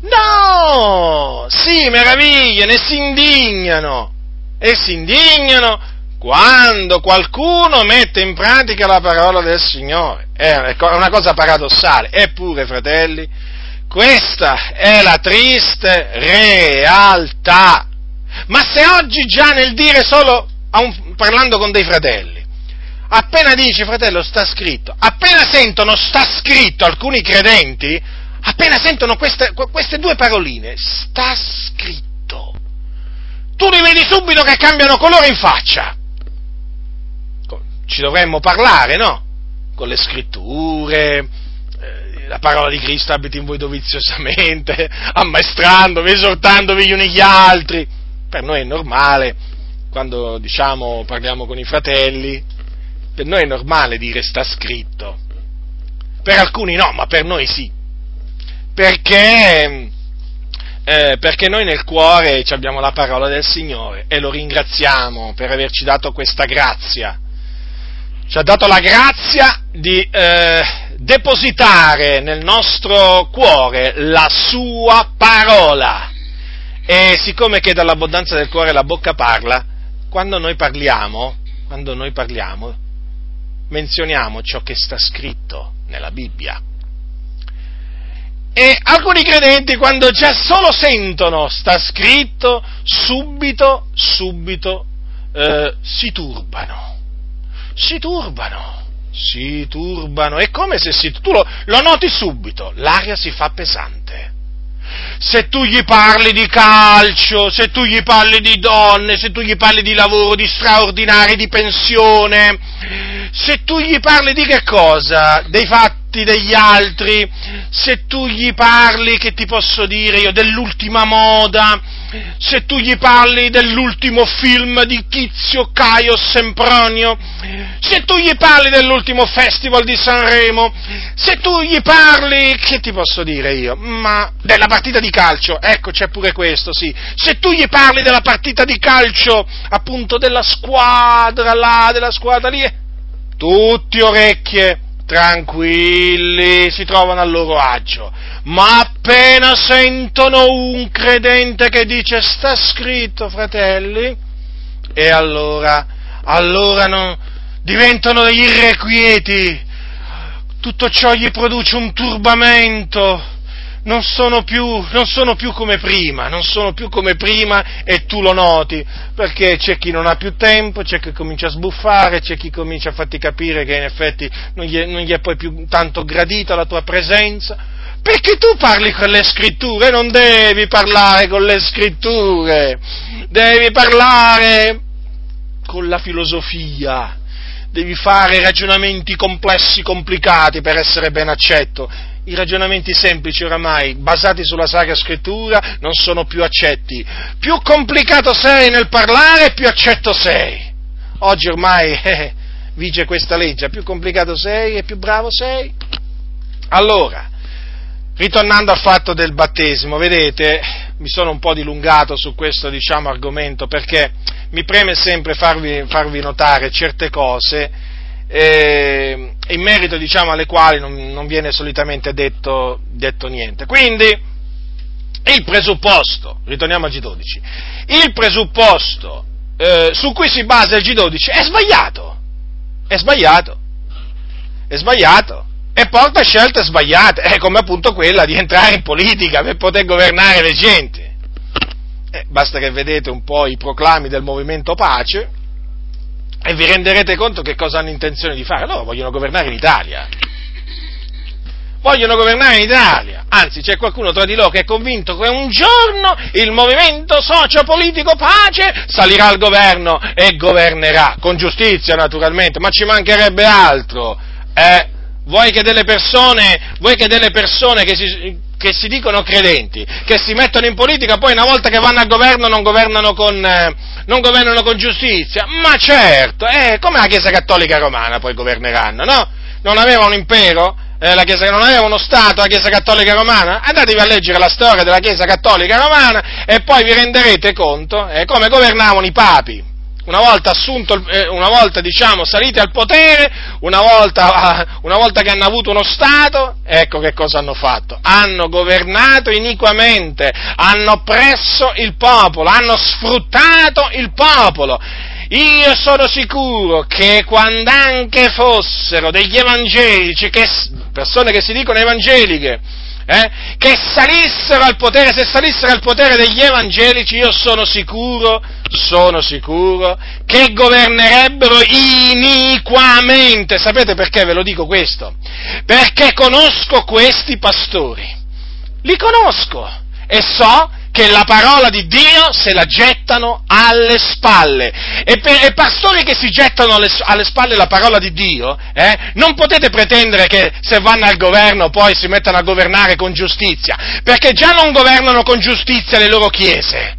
No! Si meravigliano e si indignano. E si indignano quando qualcuno mette in pratica la parola del Signore. È una cosa paradossale, eppure, fratelli, questa è la triste realtà. Ma se oggi già nel dire solo un, parlando con dei fratelli. Appena dici, fratello, sta scritto, appena sentono sta scritto alcuni credenti, appena sentono queste, queste due paroline, sta scritto, tu li vedi subito che cambiano colore in faccia. Ci dovremmo parlare, no? Con le scritture, eh, la parola di Cristo abiti in voi doviziosamente, ammaestrandovi, esortandovi gli uni gli altri. Per noi è normale, quando diciamo parliamo con i fratelli, per noi è normale dire sta scritto. Per alcuni no, ma per noi sì. Perché, eh, perché noi nel cuore abbiamo la parola del Signore e lo ringraziamo per averci dato questa grazia. Ci ha dato la grazia di eh, depositare nel nostro cuore la sua parola. E siccome che dall'abbondanza del cuore la bocca parla, quando noi parliamo, quando noi parliamo, menzioniamo ciò che sta scritto nella Bibbia. E alcuni credenti quando già solo sentono sta scritto, subito, subito eh, si turbano, si turbano, si turbano. È come se si, tu lo, lo noti subito, l'aria si fa pesante se tu gli parli di calcio, se tu gli parli di donne, se tu gli parli di lavoro, di straordinari, di pensione, se tu gli parli di che cosa? Dei fatti degli altri, se tu gli parli, che ti posso dire io, dell'ultima moda, se tu gli parli dell'ultimo film di Tizio Caio Sempronio, se tu gli parli dell'ultimo festival di Sanremo, se tu gli parli, che ti posso dire io? Ma della partita di calcio, ecco c'è pure questo, sì. Se tu gli parli della partita di calcio, appunto della squadra là, della squadra lì, tutti orecchie tranquilli, si trovano al loro agio, ma appena sentono un credente che dice sta scritto, fratelli, e allora, allora no, diventano degli irrequieti, tutto ciò gli produce un turbamento, non sono, più, non sono più come prima, non sono più come prima e tu lo noti, perché c'è chi non ha più tempo, c'è chi comincia a sbuffare, c'è chi comincia a farti capire che in effetti non gli è, non gli è poi più tanto gradita la tua presenza, perché tu parli con le scritture, non devi parlare con le scritture, devi parlare con la filosofia, devi fare ragionamenti complessi, complicati per essere ben accetto i ragionamenti semplici oramai, basati sulla Sacra Scrittura, non sono più accetti. Più complicato sei nel parlare, più accetto sei. Oggi ormai eh, vige questa legge, più complicato sei e più bravo sei. Allora, ritornando al fatto del battesimo, vedete, mi sono un po' dilungato su questo diciamo, argomento perché mi preme sempre farvi, farvi notare certe cose eh, in merito diciamo, alle quali non, non viene solitamente detto, detto, niente. Quindi il presupposto, ritorniamo al G12, il presupposto eh, su cui si basa il G12 è sbagliato, è sbagliato, è sbagliato. E porta scelte sbagliate, è come appunto quella di entrare in politica per poter governare le genti. Eh, basta che vedete un po' i proclami del movimento pace, e vi renderete conto che cosa hanno intenzione di fare. Loro vogliono governare in Italia. Vogliono governare in Italia. Anzi, c'è qualcuno tra di loro che è convinto che un giorno il movimento sociopolitico pace salirà al governo e governerà. Con giustizia, naturalmente, ma ci mancherebbe altro. Eh? Vuoi che delle persone, vuoi che, delle persone che si, che si dicono credenti, che si mettono in politica, poi una volta che vanno al governo non governano con, eh, non governano con giustizia? Ma certo, eh, come la Chiesa Cattolica Romana poi governeranno, no? Non aveva un impero? Eh, la Chiesa, non aveva uno Stato la Chiesa Cattolica Romana? Andatevi a leggere la storia della Chiesa Cattolica Romana e poi vi renderete conto eh, come governavano i papi una volta, assunto, eh, una volta diciamo, saliti al potere, una volta, una volta, che hanno avuto uno Stato, ecco che cosa hanno fatto. Hanno governato iniquamente, hanno oppresso il popolo, hanno sfruttato il popolo. Io sono sicuro che quando anche fossero degli evangelici, che, persone che si dicono evangeliche, eh, che salissero al potere, se salissero al potere degli evangelici, io sono sicuro, sono sicuro, che governerebbero iniquamente. Sapete perché ve lo dico questo? Perché conosco questi pastori. Li conosco e so che la parola di Dio se la gettano alle spalle. E, per, e pastori che si gettano alle, alle, spalle la parola di Dio, eh, non potete pretendere che se vanno al governo poi si mettano a governare con giustizia, perché già non governano con giustizia le loro chiese.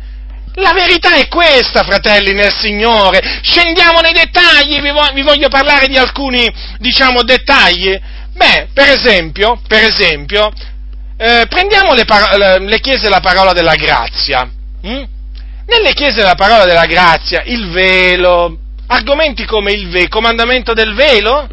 La verità è questa, fratelli nel Signore. Scendiamo nei dettagli, vi, vo- vi voglio parlare di alcuni, diciamo, dettagli. Beh, per esempio, per esempio, eh, prendiamo le, par- le, chiese della parola della grazia. Hm? Nelle chiese della parola della grazia, il velo, argomenti come il velo, comandamento del velo,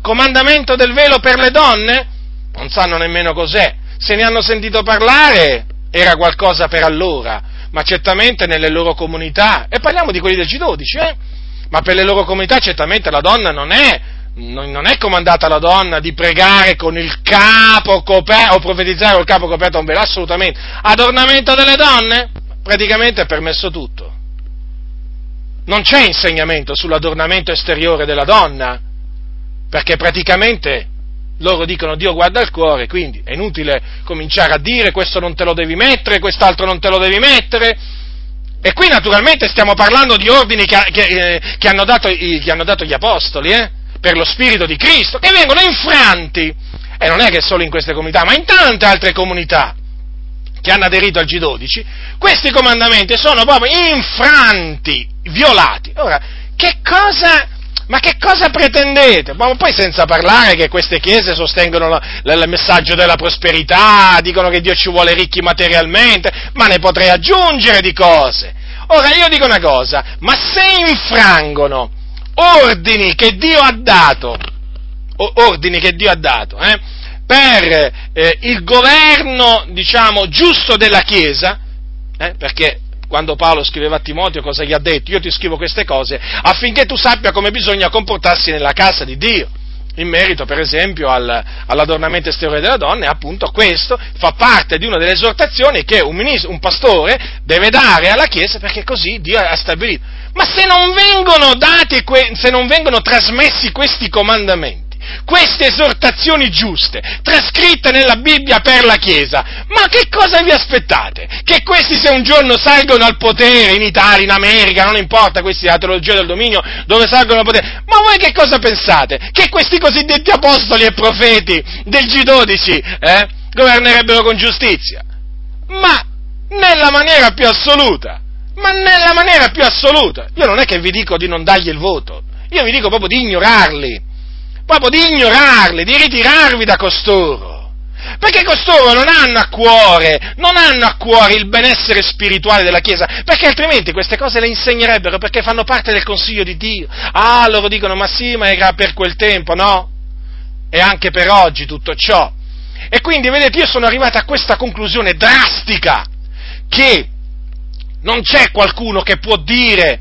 comandamento del velo per le donne, non sanno nemmeno cos'è. Se ne hanno sentito parlare, era qualcosa per allora, ma certamente nelle loro comunità, e parliamo di quelli del G12, eh? ma per le loro comunità certamente la donna non è non è comandata alla donna di pregare con il capo coperto, o profetizzare con il capo coperto a un velo, assolutamente. Adornamento delle donne? Praticamente è permesso tutto. Non c'è insegnamento sull'adornamento esteriore della donna, perché praticamente loro dicono Dio guarda il cuore, quindi è inutile cominciare a dire questo non te lo devi mettere, quest'altro non te lo devi mettere. E qui naturalmente stiamo parlando di ordini che, che, eh, che, hanno, dato, che hanno, dato, gli apostoli, eh? Per lo Spirito di Cristo, che vengono infranti. E non è che solo in queste comunità, ma in tante altre comunità che hanno aderito al G12, questi comandamenti sono proprio infranti, violati. Ora, che cosa, ma che cosa pretendete? Ma poi senza parlare che queste chiese sostengono il messaggio della prosperità, dicono che Dio ci vuole ricchi materialmente, ma ne potrei aggiungere di cose. Ora io dico una cosa, ma se infrangono ordini che Dio ha dato, ordini che Dio ha dato, eh, per eh, il governo, diciamo, giusto della Chiesa, eh, perché quando Paolo scriveva a Timoteo cosa gli ha detto? Io ti scrivo queste cose affinché tu sappia come bisogna comportarsi nella casa di Dio in merito per esempio al, all'adornamento esteriore della donna, e appunto questo fa parte di una delle esortazioni che un, ministro, un pastore deve dare alla Chiesa perché così Dio ha stabilito. Ma se non vengono dati, se non vengono trasmessi questi comandamenti, queste esortazioni giuste, trascritte nella Bibbia per la Chiesa, ma che cosa vi aspettate? Che questi se un giorno salgono al potere in Italia, in America, non importa, questi la teologia del dominio, dove salgono al potere, ma voi che cosa pensate? Che questi cosiddetti apostoli e profeti del G12 eh, governerebbero con giustizia? Ma nella maniera più assoluta, ma nella maniera più assoluta. Io non è che vi dico di non dargli il voto, io vi dico proprio di ignorarli proprio di ignorarli, di ritirarvi da costoro. Perché costoro non hanno a cuore, non hanno a cuore il benessere spirituale della Chiesa, perché altrimenti queste cose le insegnerebbero perché fanno parte del consiglio di Dio. Ah, loro dicono, ma sì, ma era per quel tempo, no? E anche per oggi tutto ciò. E quindi, vedete, io sono arrivato a questa conclusione drastica, che non c'è qualcuno che può dire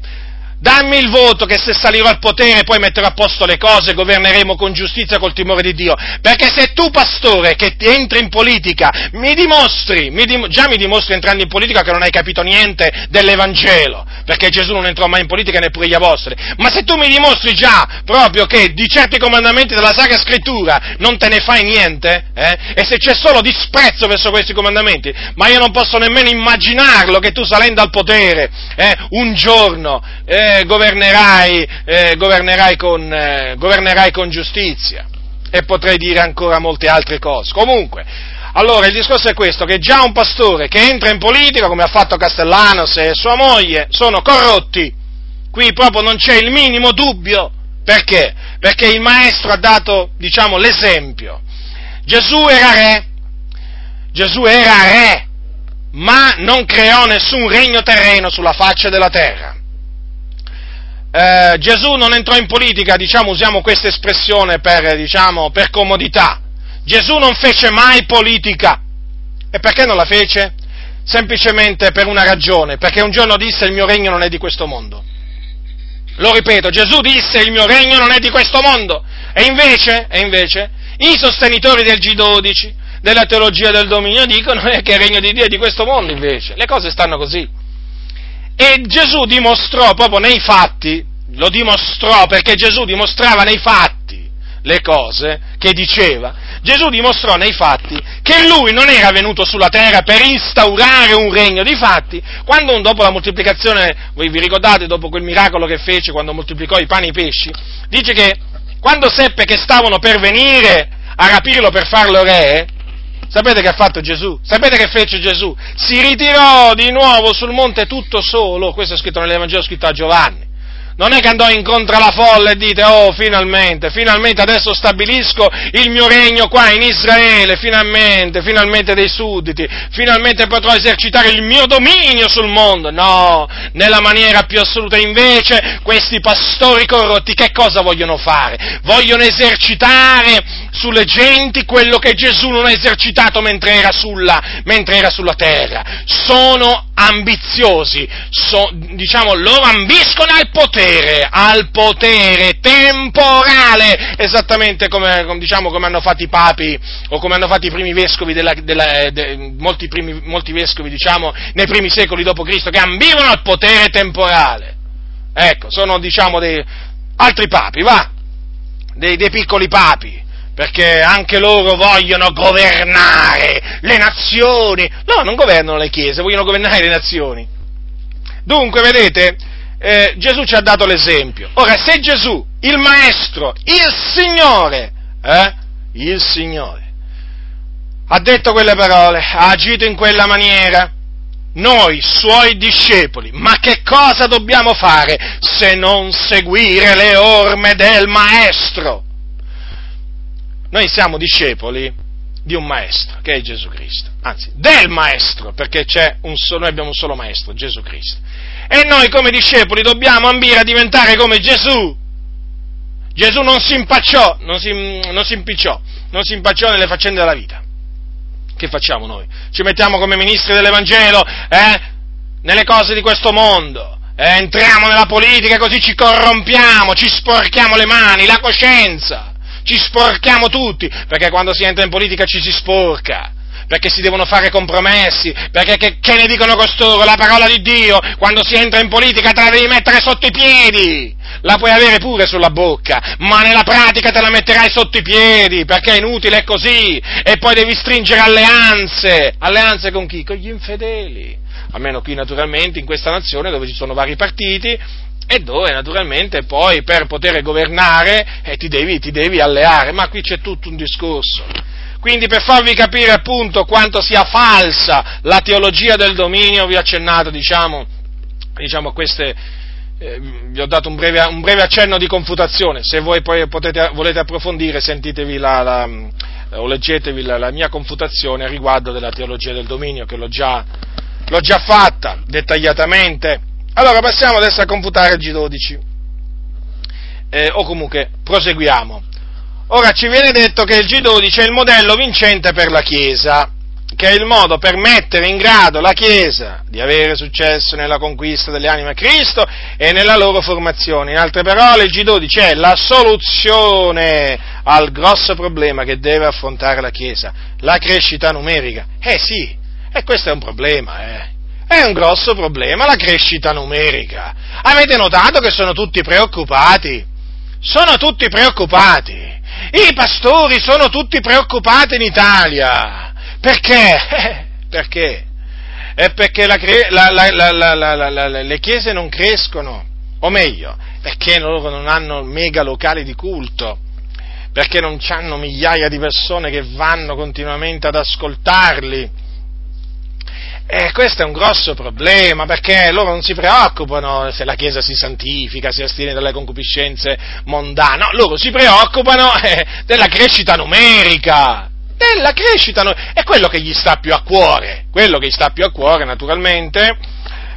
Dammi il voto che se salirò al potere poi metterò a posto le cose, governeremo con giustizia col timore di Dio. Perché se tu, pastore, che entri in politica, mi dimostri, mi dim- già mi dimostri entrando in politica che non hai capito niente dell'Evangelo, perché Gesù non entrò mai in politica neppure gli apostoli, ma se tu mi dimostri già proprio che di certi comandamenti della Sacra Scrittura non te ne fai niente, eh? e se c'è solo disprezzo verso questi comandamenti, ma io non posso nemmeno immaginarlo che tu salendo al potere, eh, un giorno, eh, governerai, eh, governerai, con, eh, governerai con giustizia. E potrei dire ancora molte altre cose. Comunque, allora il discorso è questo, che già un pastore che entra in politica, come ha fatto Castellanos e sua moglie, sono corrotti. Qui proprio non c'è il minimo dubbio. Perché? Perché il maestro ha dato, diciamo, l'esempio. Gesù era re, Gesù era re, ma non creò nessun regno terreno sulla faccia della terra eh, Gesù non entrò in politica, diciamo, usiamo questa espressione per, diciamo, per comodità. Gesù non fece mai politica. E perché non la fece? Semplicemente per una ragione, perché un giorno disse il mio regno non è di questo mondo. Lo ripeto, Gesù disse il mio regno non è di questo mondo. E invece, e invece i sostenitori del G12 della teologia del dominio dicono che il regno di Dio è di questo mondo invece. Le cose stanno così. E Gesù dimostrò proprio nei fatti, lo dimostrò perché Gesù dimostrava nei fatti le cose che diceva, Gesù dimostrò nei fatti che lui non era venuto sulla terra per instaurare un regno. Difatti, quando dopo la moltiplicazione, voi vi ricordate dopo quel miracolo che fece quando moltiplicò i pani e i pesci, dice che quando seppe che stavano per venire a rapirlo per farlo re, sapete che ha fatto Gesù? Sapete che fece Gesù? Si ritirò di nuovo sul monte tutto solo, questo è scritto nell'Evangelo scritto a Giovanni non è che andò incontro alla folla e dite, oh, finalmente, finalmente adesso stabilisco il mio regno qua in Israele, finalmente, finalmente dei sudditi, finalmente potrò esercitare il mio dominio sul mondo. No, nella maniera più assoluta. Invece, questi pastori corrotti che cosa vogliono fare? Vogliono esercitare sulle genti quello che Gesù non ha esercitato mentre era sulla, mentre era sulla terra. Sono ambiziosi, so, diciamo, loro ambiscono al potere, al potere temporale, esattamente come, diciamo, come hanno fatto i papi o come hanno fatto i primi vescovi, della, della, de, molti, primi, molti vescovi, diciamo, nei primi secoli d.C., che ambivano al potere temporale. Ecco, sono, diciamo, dei altri papi, va, dei, dei piccoli papi, perché anche loro vogliono governare le nazioni. No, non governano le chiese, vogliono governare le nazioni. Dunque, vedete, eh, Gesù ci ha dato l'esempio. Ora, se Gesù, il Maestro, il Signore, eh, il Signore, ha detto quelle parole, ha agito in quella maniera, noi, suoi discepoli, ma che cosa dobbiamo fare se non seguire le orme del Maestro? Noi siamo discepoli di un maestro, che è Gesù Cristo, anzi, del maestro, perché solo, noi abbiamo un solo maestro, Gesù Cristo. E noi come discepoli dobbiamo ambire a diventare come Gesù. Gesù non si impacciò, non si, non si impicciò, non si impacciò nelle faccende della vita. Che facciamo noi? Ci mettiamo come ministri dell'Evangelo, eh? Nelle cose di questo mondo. Eh? Entriamo nella politica così ci corrompiamo, ci sporchiamo le mani, la coscienza ci sporchiamo tutti, perché quando si entra in politica ci si sporca, perché si devono fare compromessi, perché che, che ne dicono costoro? La parola di Dio, quando si entra in politica te la devi mettere sotto i piedi, la puoi avere pure sulla bocca, ma nella pratica te la metterai sotto i piedi, perché è inutile, è così, e poi devi stringere alleanze, alleanze con chi? Con gli infedeli, almeno qui naturalmente in questa nazione dove ci sono vari partiti, e dove naturalmente poi per poter governare eh, ti, devi, ti devi alleare, ma qui c'è tutto un discorso. Quindi per farvi capire appunto quanto sia falsa la teologia del dominio, vi ho accennato diciamo, diciamo queste, eh, vi ho dato un breve, un breve, accenno di confutazione, se voi poi potete, volete approfondire sentitevi la, la, o leggetevi la, la, mia confutazione riguardo della teologia del dominio che l'ho già, l'ho già fatta dettagliatamente allora passiamo adesso a confutare il G12, eh, o comunque proseguiamo. Ora ci viene detto che il G12 è il modello vincente per la Chiesa, che è il modo per mettere in grado la Chiesa di avere successo nella conquista delle anime a Cristo e nella loro formazione. In altre parole, il G12 è la soluzione al grosso problema che deve affrontare la Chiesa, la crescita numerica. Eh sì, e questo è un problema, eh. È un grosso problema la crescita numerica. Avete notato che sono tutti preoccupati? Sono tutti preoccupati. I pastori sono tutti preoccupati in Italia. Perché? Perché? È perché la, la, la, le chiese non crescono, o meglio, perché loro non hanno mega locali di culto, perché non hanno migliaia di persone che vanno continuamente ad ascoltarli e questo è un grosso problema perché loro non si preoccupano se la Chiesa si santifica, si astiene dalle concupiscenze mondane, no, loro si preoccupano eh, della crescita numerica, della crescita numerica, è quello che gli sta più a cuore, quello che gli sta più a cuore naturalmente,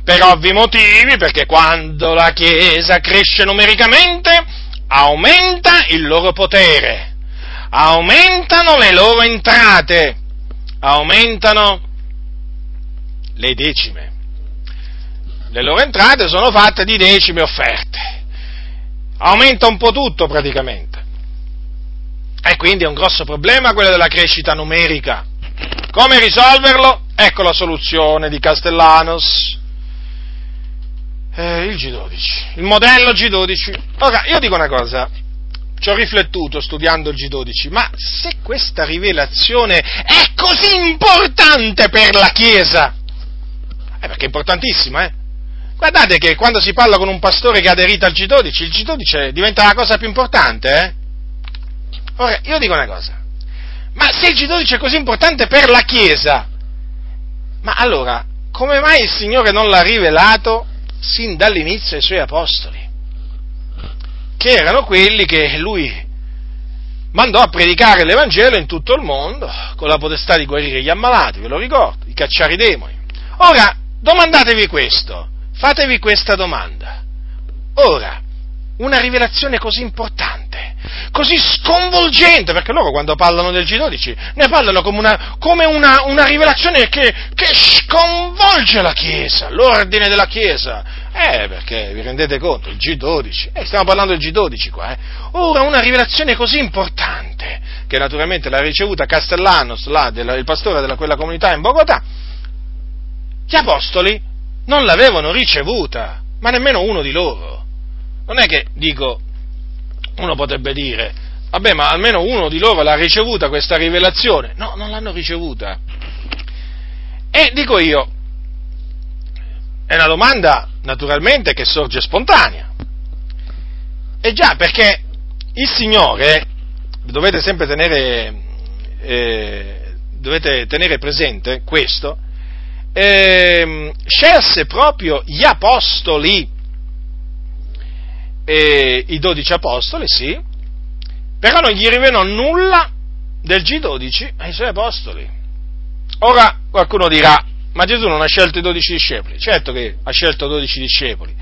per ovvi motivi, perché quando la Chiesa cresce numericamente aumenta il loro potere, aumentano le loro entrate, aumentano le decime. Le loro entrate sono fatte di decime offerte. Aumenta un po' tutto praticamente. E quindi è un grosso problema quello della crescita numerica. Come risolverlo? Ecco la soluzione di Castellanos. Eh, il G12, il modello G12. Ora, io dico una cosa, ci ho riflettuto studiando il G12, ma se questa rivelazione è così importante per la Chiesa, eh, perché è importantissima, eh? Guardate che quando si parla con un pastore che ha aderito al G12, il G12 diventa la cosa più importante, eh? Ora, io dico una cosa, ma se il G12 è così importante per la Chiesa, ma allora, come mai il Signore non l'ha rivelato sin dall'inizio ai Suoi Apostoli? Che erano quelli che Lui mandò a predicare l'Evangelo in tutto il mondo, con la potestà di guarire gli ammalati, ve lo ricordo, di cacciare i demoni. Ora, domandatevi questo, fatevi questa domanda. Ora, una rivelazione così importante, così sconvolgente, perché loro quando parlano del G12 ne parlano come una, come una, una rivelazione che, che, sconvolge la Chiesa, l'ordine della Chiesa. Eh, perché vi rendete conto, il G12, eh, stiamo parlando del G12 qua, eh. Ora una rivelazione così importante, che naturalmente l'ha ricevuta Castellanos, là, della, il pastore della quella comunità in Bogotà, gli apostoli non l'avevano ricevuta, ma nemmeno uno di loro. Non è che dico, uno potrebbe dire, vabbè, ma almeno uno di loro l'ha ricevuta questa rivelazione. No, non l'hanno ricevuta. E dico io, è una domanda naturalmente che sorge spontanea. E già, perché il Signore, dovete sempre tenere, eh, dovete tenere presente questo, eh, scelse proprio gli apostoli e i dodici apostoli, sì, però non gli rivelò nulla del G12 ai suoi apostoli. Ora qualcuno dirà, ma Gesù non ha scelto i dodici discepoli? Certo che ha scelto dodici discepoli,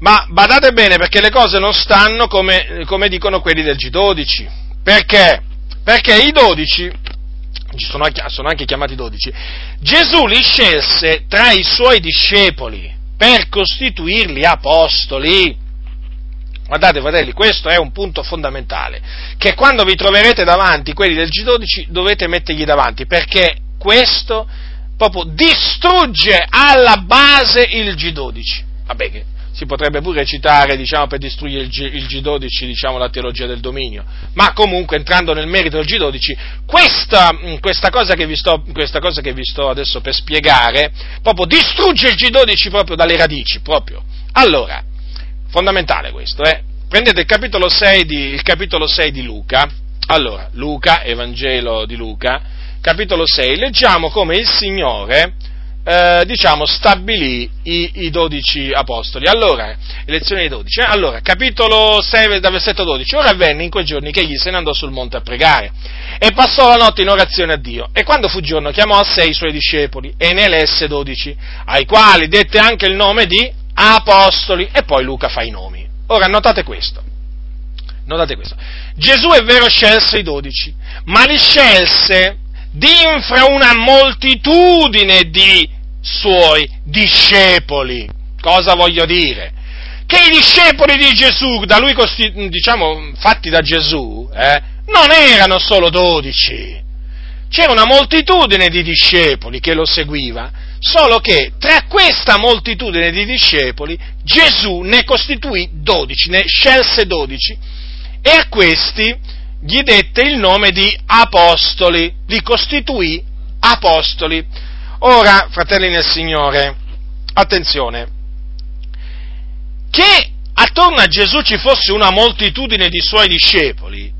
ma badate bene perché le cose non stanno come, come dicono quelli del G12. Perché? Perché i dodici, sono, sono anche chiamati dodici, Gesù li scelse tra i suoi discepoli per costituirli apostoli. Guardate fratelli, questo è un punto fondamentale, che quando vi troverete davanti quelli del G12 dovete mettergli davanti, perché questo proprio distrugge alla base il G12. Vabbè che si potrebbe pure citare, diciamo, per distruggere il, G, il G12, diciamo, la teologia del dominio, ma comunque entrando nel merito del G12, questa, questa, cosa sto, questa cosa che vi sto adesso per spiegare, proprio distrugge il G12 proprio dalle radici, proprio. Allora, Fondamentale questo, eh? Prendete il capitolo 6 di, il capitolo 6 di Luca, allora, Luca, Evangelo di Luca, capitolo 6, leggiamo come il Signore, eh, diciamo, stabilì i, i 12 apostoli. Allora, elezione dei 12. Eh? Allora, capitolo 6, da versetto 12. Ora avvenne in quei giorni che egli se ne andò sul monte a pregare e passò la notte in orazione a Dio. E quando fu giorno chiamò a sé i suoi discepoli e ne elesse 12, ai quali dette anche il nome di apostoli e poi Luca fa i nomi. Ora notate questo. Notate questo. Gesù è vero scelse i dodici, ma li scelse d'infra una moltitudine di suoi discepoli. Cosa voglio dire? Che i discepoli di Gesù, da lui diciamo, fatti da Gesù, eh, non erano solo dodici, c'era una moltitudine di discepoli che lo seguiva, solo che tra questa moltitudine di discepoli Gesù ne costituì dodici, ne scelse dodici e a questi gli dette il nome di apostoli, li costituì apostoli. Ora, fratelli nel Signore, attenzione, che attorno a Gesù ci fosse una moltitudine di suoi discepoli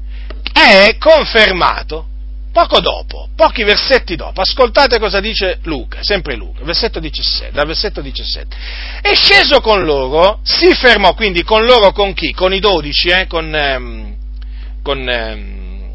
è confermato Poco dopo, pochi versetti dopo, ascoltate cosa dice Luca, sempre Luca, versetto 17, dal versetto 17. E sceso con loro, si fermò, quindi con loro con chi? Con i dodici, eh? con, ehm, con, ehm,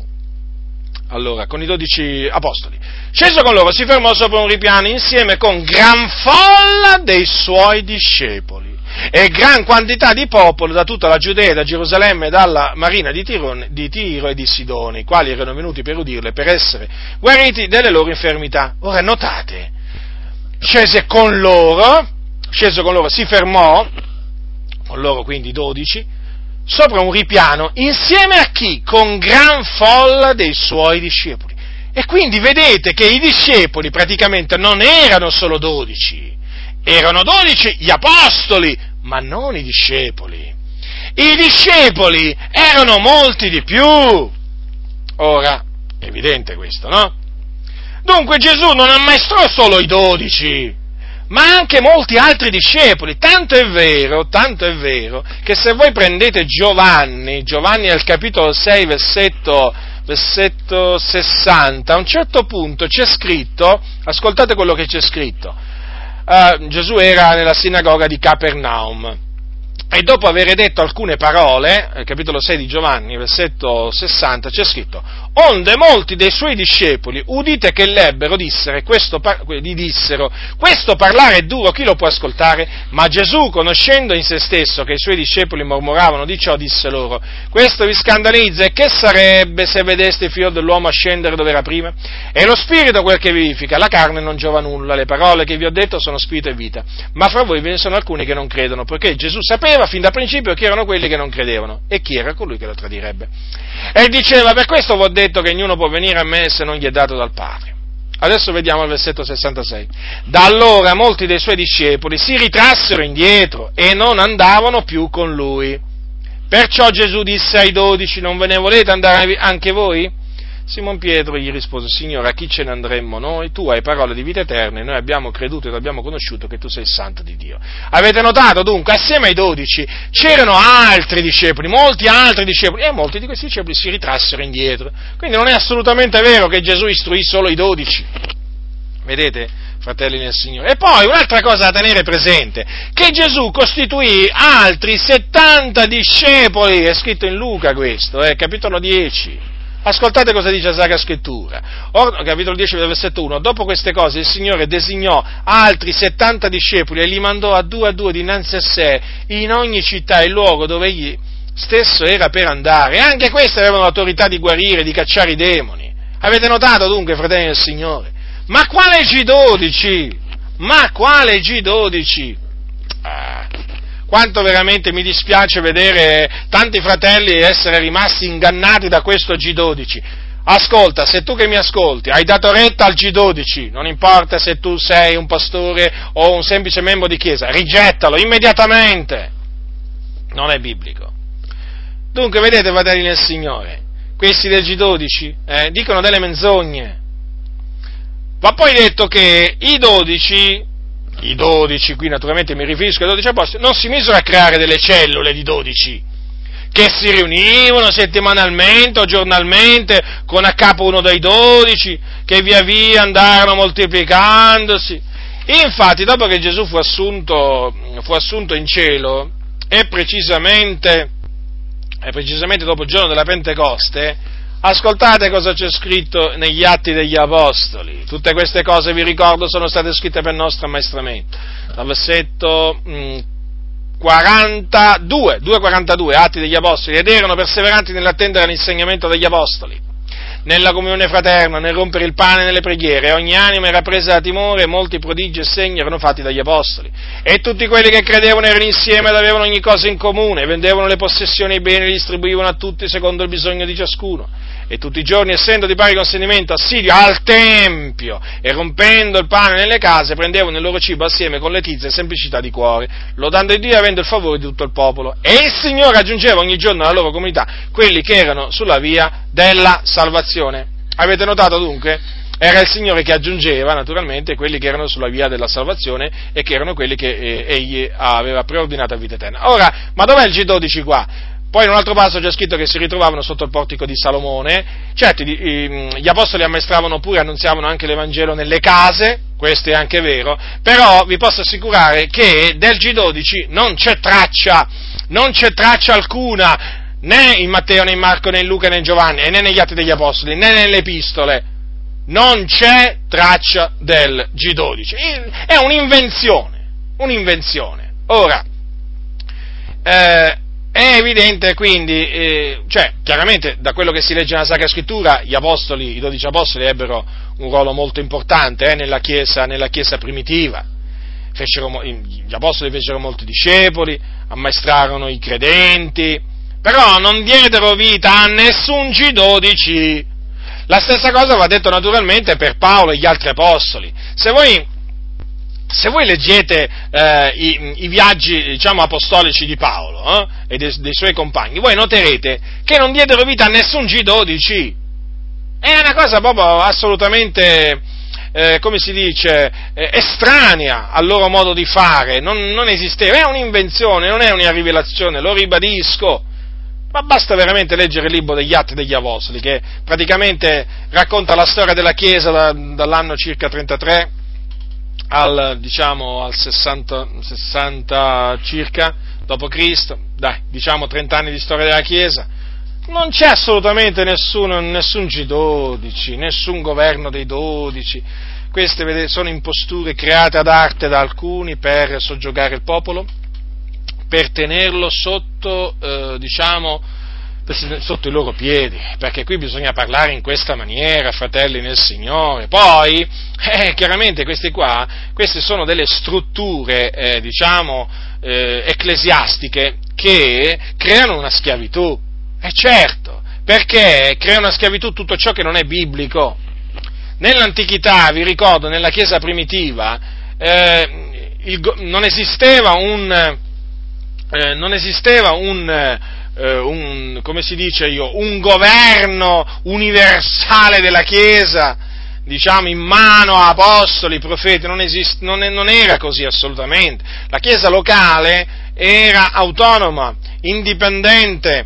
allora, con i dodici apostoli. Sceso con loro, si fermò sopra un ripiano insieme con gran folla dei suoi discepoli e gran quantità di popolo da tutta la Giudea, da Gerusalemme e dalla marina di Tiro, di Tiro e di Sidone, i quali erano venuti per udirle per essere guariti delle loro infermità. Ora notate, scese con loro, scese con loro, si fermò, con loro quindi dodici, sopra un ripiano, insieme a chi? Con gran folla dei suoi discepoli. E quindi vedete che i discepoli praticamente non erano solo dodici, erano dodici gli apostoli, ma non i discepoli. I discepoli erano molti di più. Ora, evidente questo, no? Dunque Gesù non ammaestrò solo i dodici, ma anche molti altri discepoli. Tanto è vero, tanto è vero, che se voi prendete Giovanni, Giovanni al capitolo 6, versetto, versetto 60, a un certo punto c'è scritto, ascoltate quello che c'è scritto, uh, Gesù era nella sinagoga di Capernaum e dopo aver detto alcune parole, nel capitolo 6 di Giovanni, versetto 60, c'è scritto, onde molti dei suoi discepoli, udite che l'ebbero, dissero, questo, gli dissero, questo parlare è duro, chi lo può ascoltare? Ma Gesù, conoscendo in se stesso che i suoi discepoli mormoravano di ciò, disse loro, questo vi scandalizza e che sarebbe se vedeste il figlio dell'uomo ascendere dove era prima? È lo spirito quel che vivifica, la carne non giova nulla, le parole che vi ho detto sono spirito e vita, ma fra voi ve ne sono alcuni che non credono, perché Gesù sapeva fin da principio chi erano quelli che non credevano e chi era colui che lo tradirebbe. E diceva, per questo vi ho detto che ognuno può venire a me se non gli è dato dal Padre. Adesso vediamo il versetto 66. Da allora molti dei suoi discepoli si ritrassero indietro e non andavano più con lui. Perciò Gesù disse ai dodici, non ve ne volete andare anche voi? Simon Pietro gli rispose, Signore, a chi ce ne andremmo noi? Tu hai parole di vita eterna e noi abbiamo creduto ed abbiamo conosciuto che tu sei il santo di Dio. Avete notato dunque, assieme ai dodici c'erano altri discepoli, molti altri discepoli, e molti di questi discepoli si ritrassero indietro. Quindi non è assolutamente vero che Gesù istruì solo i dodici. Vedete? fratelli nel Signore. E poi un'altra cosa da tenere presente, che Gesù costituì altri 70 discepoli, è scritto in Luca questo, eh, capitolo 10. Ascoltate cosa dice la Sacra Scrittura. Or, capitolo 10, versetto 1. Dopo queste cose il Signore designò altri 70 discepoli e li mandò a due a due dinanzi a sé in ogni città e luogo dove egli stesso era per andare. Anche questi avevano l'autorità di guarire, di cacciare i demoni. Avete notato dunque, fratelli del Signore? Ma quale G12? Ma quale G12? Ah, quanto veramente mi dispiace vedere tanti fratelli essere rimasti ingannati da questo G12. Ascolta, se tu che mi ascolti hai dato retta al G12, non importa se tu sei un pastore o un semplice membro di chiesa, rigettalo immediatamente. Non è biblico. Dunque, vedete, fratelli nel Signore, questi del G12 eh, dicono delle menzogne. Va poi detto che i 12 i dodici, qui naturalmente mi riferisco ai dodici apostoli, non si misero a creare delle cellule di dodici, che si riunivano settimanalmente o giornalmente con a capo uno dei dodici, che via via andarono moltiplicandosi. Infatti, dopo che Gesù fu assunto, fu assunto in cielo, e precisamente, precisamente dopo il giorno della Pentecoste, Ascoltate cosa c'è scritto negli atti degli Apostoli. Tutte queste cose, vi ricordo, sono state scritte per nostro ammaestramento. Dal versetto mh, 42, 2,42, atti degli Apostoli, ed erano perseveranti nell'attendere l'insegnamento degli Apostoli nella comunione fraterna, nel rompere il pane nelle preghiere, ogni anima era presa da timore, molti prodigi e segni erano fatti dagli apostoli. E tutti quelli che credevano erano insieme ed avevano ogni cosa in comune, vendevano le possessioni e i beni e li distribuivano a tutti secondo il bisogno di ciascuno e tutti i giorni, essendo di pari consentimento assidui al Tempio e rompendo il pane nelle case, prendevano il loro cibo assieme con letizia e semplicità di cuore, lodando Dio e avendo il favore di tutto il popolo. E il Signore aggiungeva ogni giorno alla loro comunità quelli che erano sulla via della salvazione. Avete notato dunque? Era il Signore che aggiungeva naturalmente quelli che erano sulla via della salvazione e che erano quelli che eh, egli aveva preordinato a vita eterna. Ora, ma dov'è il G12 qua? Poi in un altro passo c'è scritto che si ritrovavano sotto il portico di Salomone. Certo, gli apostoli ammaestravano pure, annunziavano anche l'Evangelo nelle case, questo è anche vero, però vi posso assicurare che del G12 non c'è traccia, non c'è traccia alcuna, né in Matteo, né in Marco, né in Luca, né in Giovanni, né negli Atti degli Apostoli, né nelle epistole. Non c'è traccia del G12. È un'invenzione, un'invenzione. Ora, eh, è evidente quindi, eh, cioè, chiaramente da quello che si legge nella Sacra Scrittura, gli apostoli, i dodici apostoli ebbero un ruolo molto importante eh, nella, chiesa, nella, chiesa, primitiva. Fecero, gli apostoli fecero molti discepoli, ammaestrarono i credenti, però non diedero vita a nessun G12. La stessa cosa va detto naturalmente per Paolo e gli altri apostoli. Se voi, se voi leggete eh, i, i, viaggi diciamo, apostolici di Paolo eh, e dei, dei, suoi compagni, voi noterete che non diedero vita a nessun G12. È una cosa proprio assolutamente eh, come si dice, eh, estranea al loro modo di fare, non, non esisteva, è un'invenzione, non è una rivelazione, lo ribadisco. Ma basta veramente leggere il libro degli Atti degli Apostoli, che praticamente racconta la storia della Chiesa da, dall'anno circa 33 al, diciamo, al 60, 60 circa Cristo, dai, diciamo 30 anni di storia della Chiesa, non c'è assolutamente nessuno, nessun G12, nessun governo dei 12. Queste sono imposture create ad arte da alcuni per soggiogare il popolo, per tenerlo sotto, eh, diciamo, sotto i loro piedi, perché qui bisogna parlare in questa maniera, fratelli nel Signore. Poi, eh, chiaramente queste qua, queste sono delle strutture, eh, diciamo, eh, ecclesiastiche che creano una schiavitù è certo, perché crea una schiavitù tutto ciò che non è biblico. Nell'antichità, vi ricordo, nella Chiesa primitiva, eh, il, non esisteva un, eh, non esisteva un, eh, un, come si dice io, un governo universale della Chiesa, diciamo, in mano a apostoli, profeti, non, esist, non, non era così assolutamente. La Chiesa locale era autonoma, indipendente,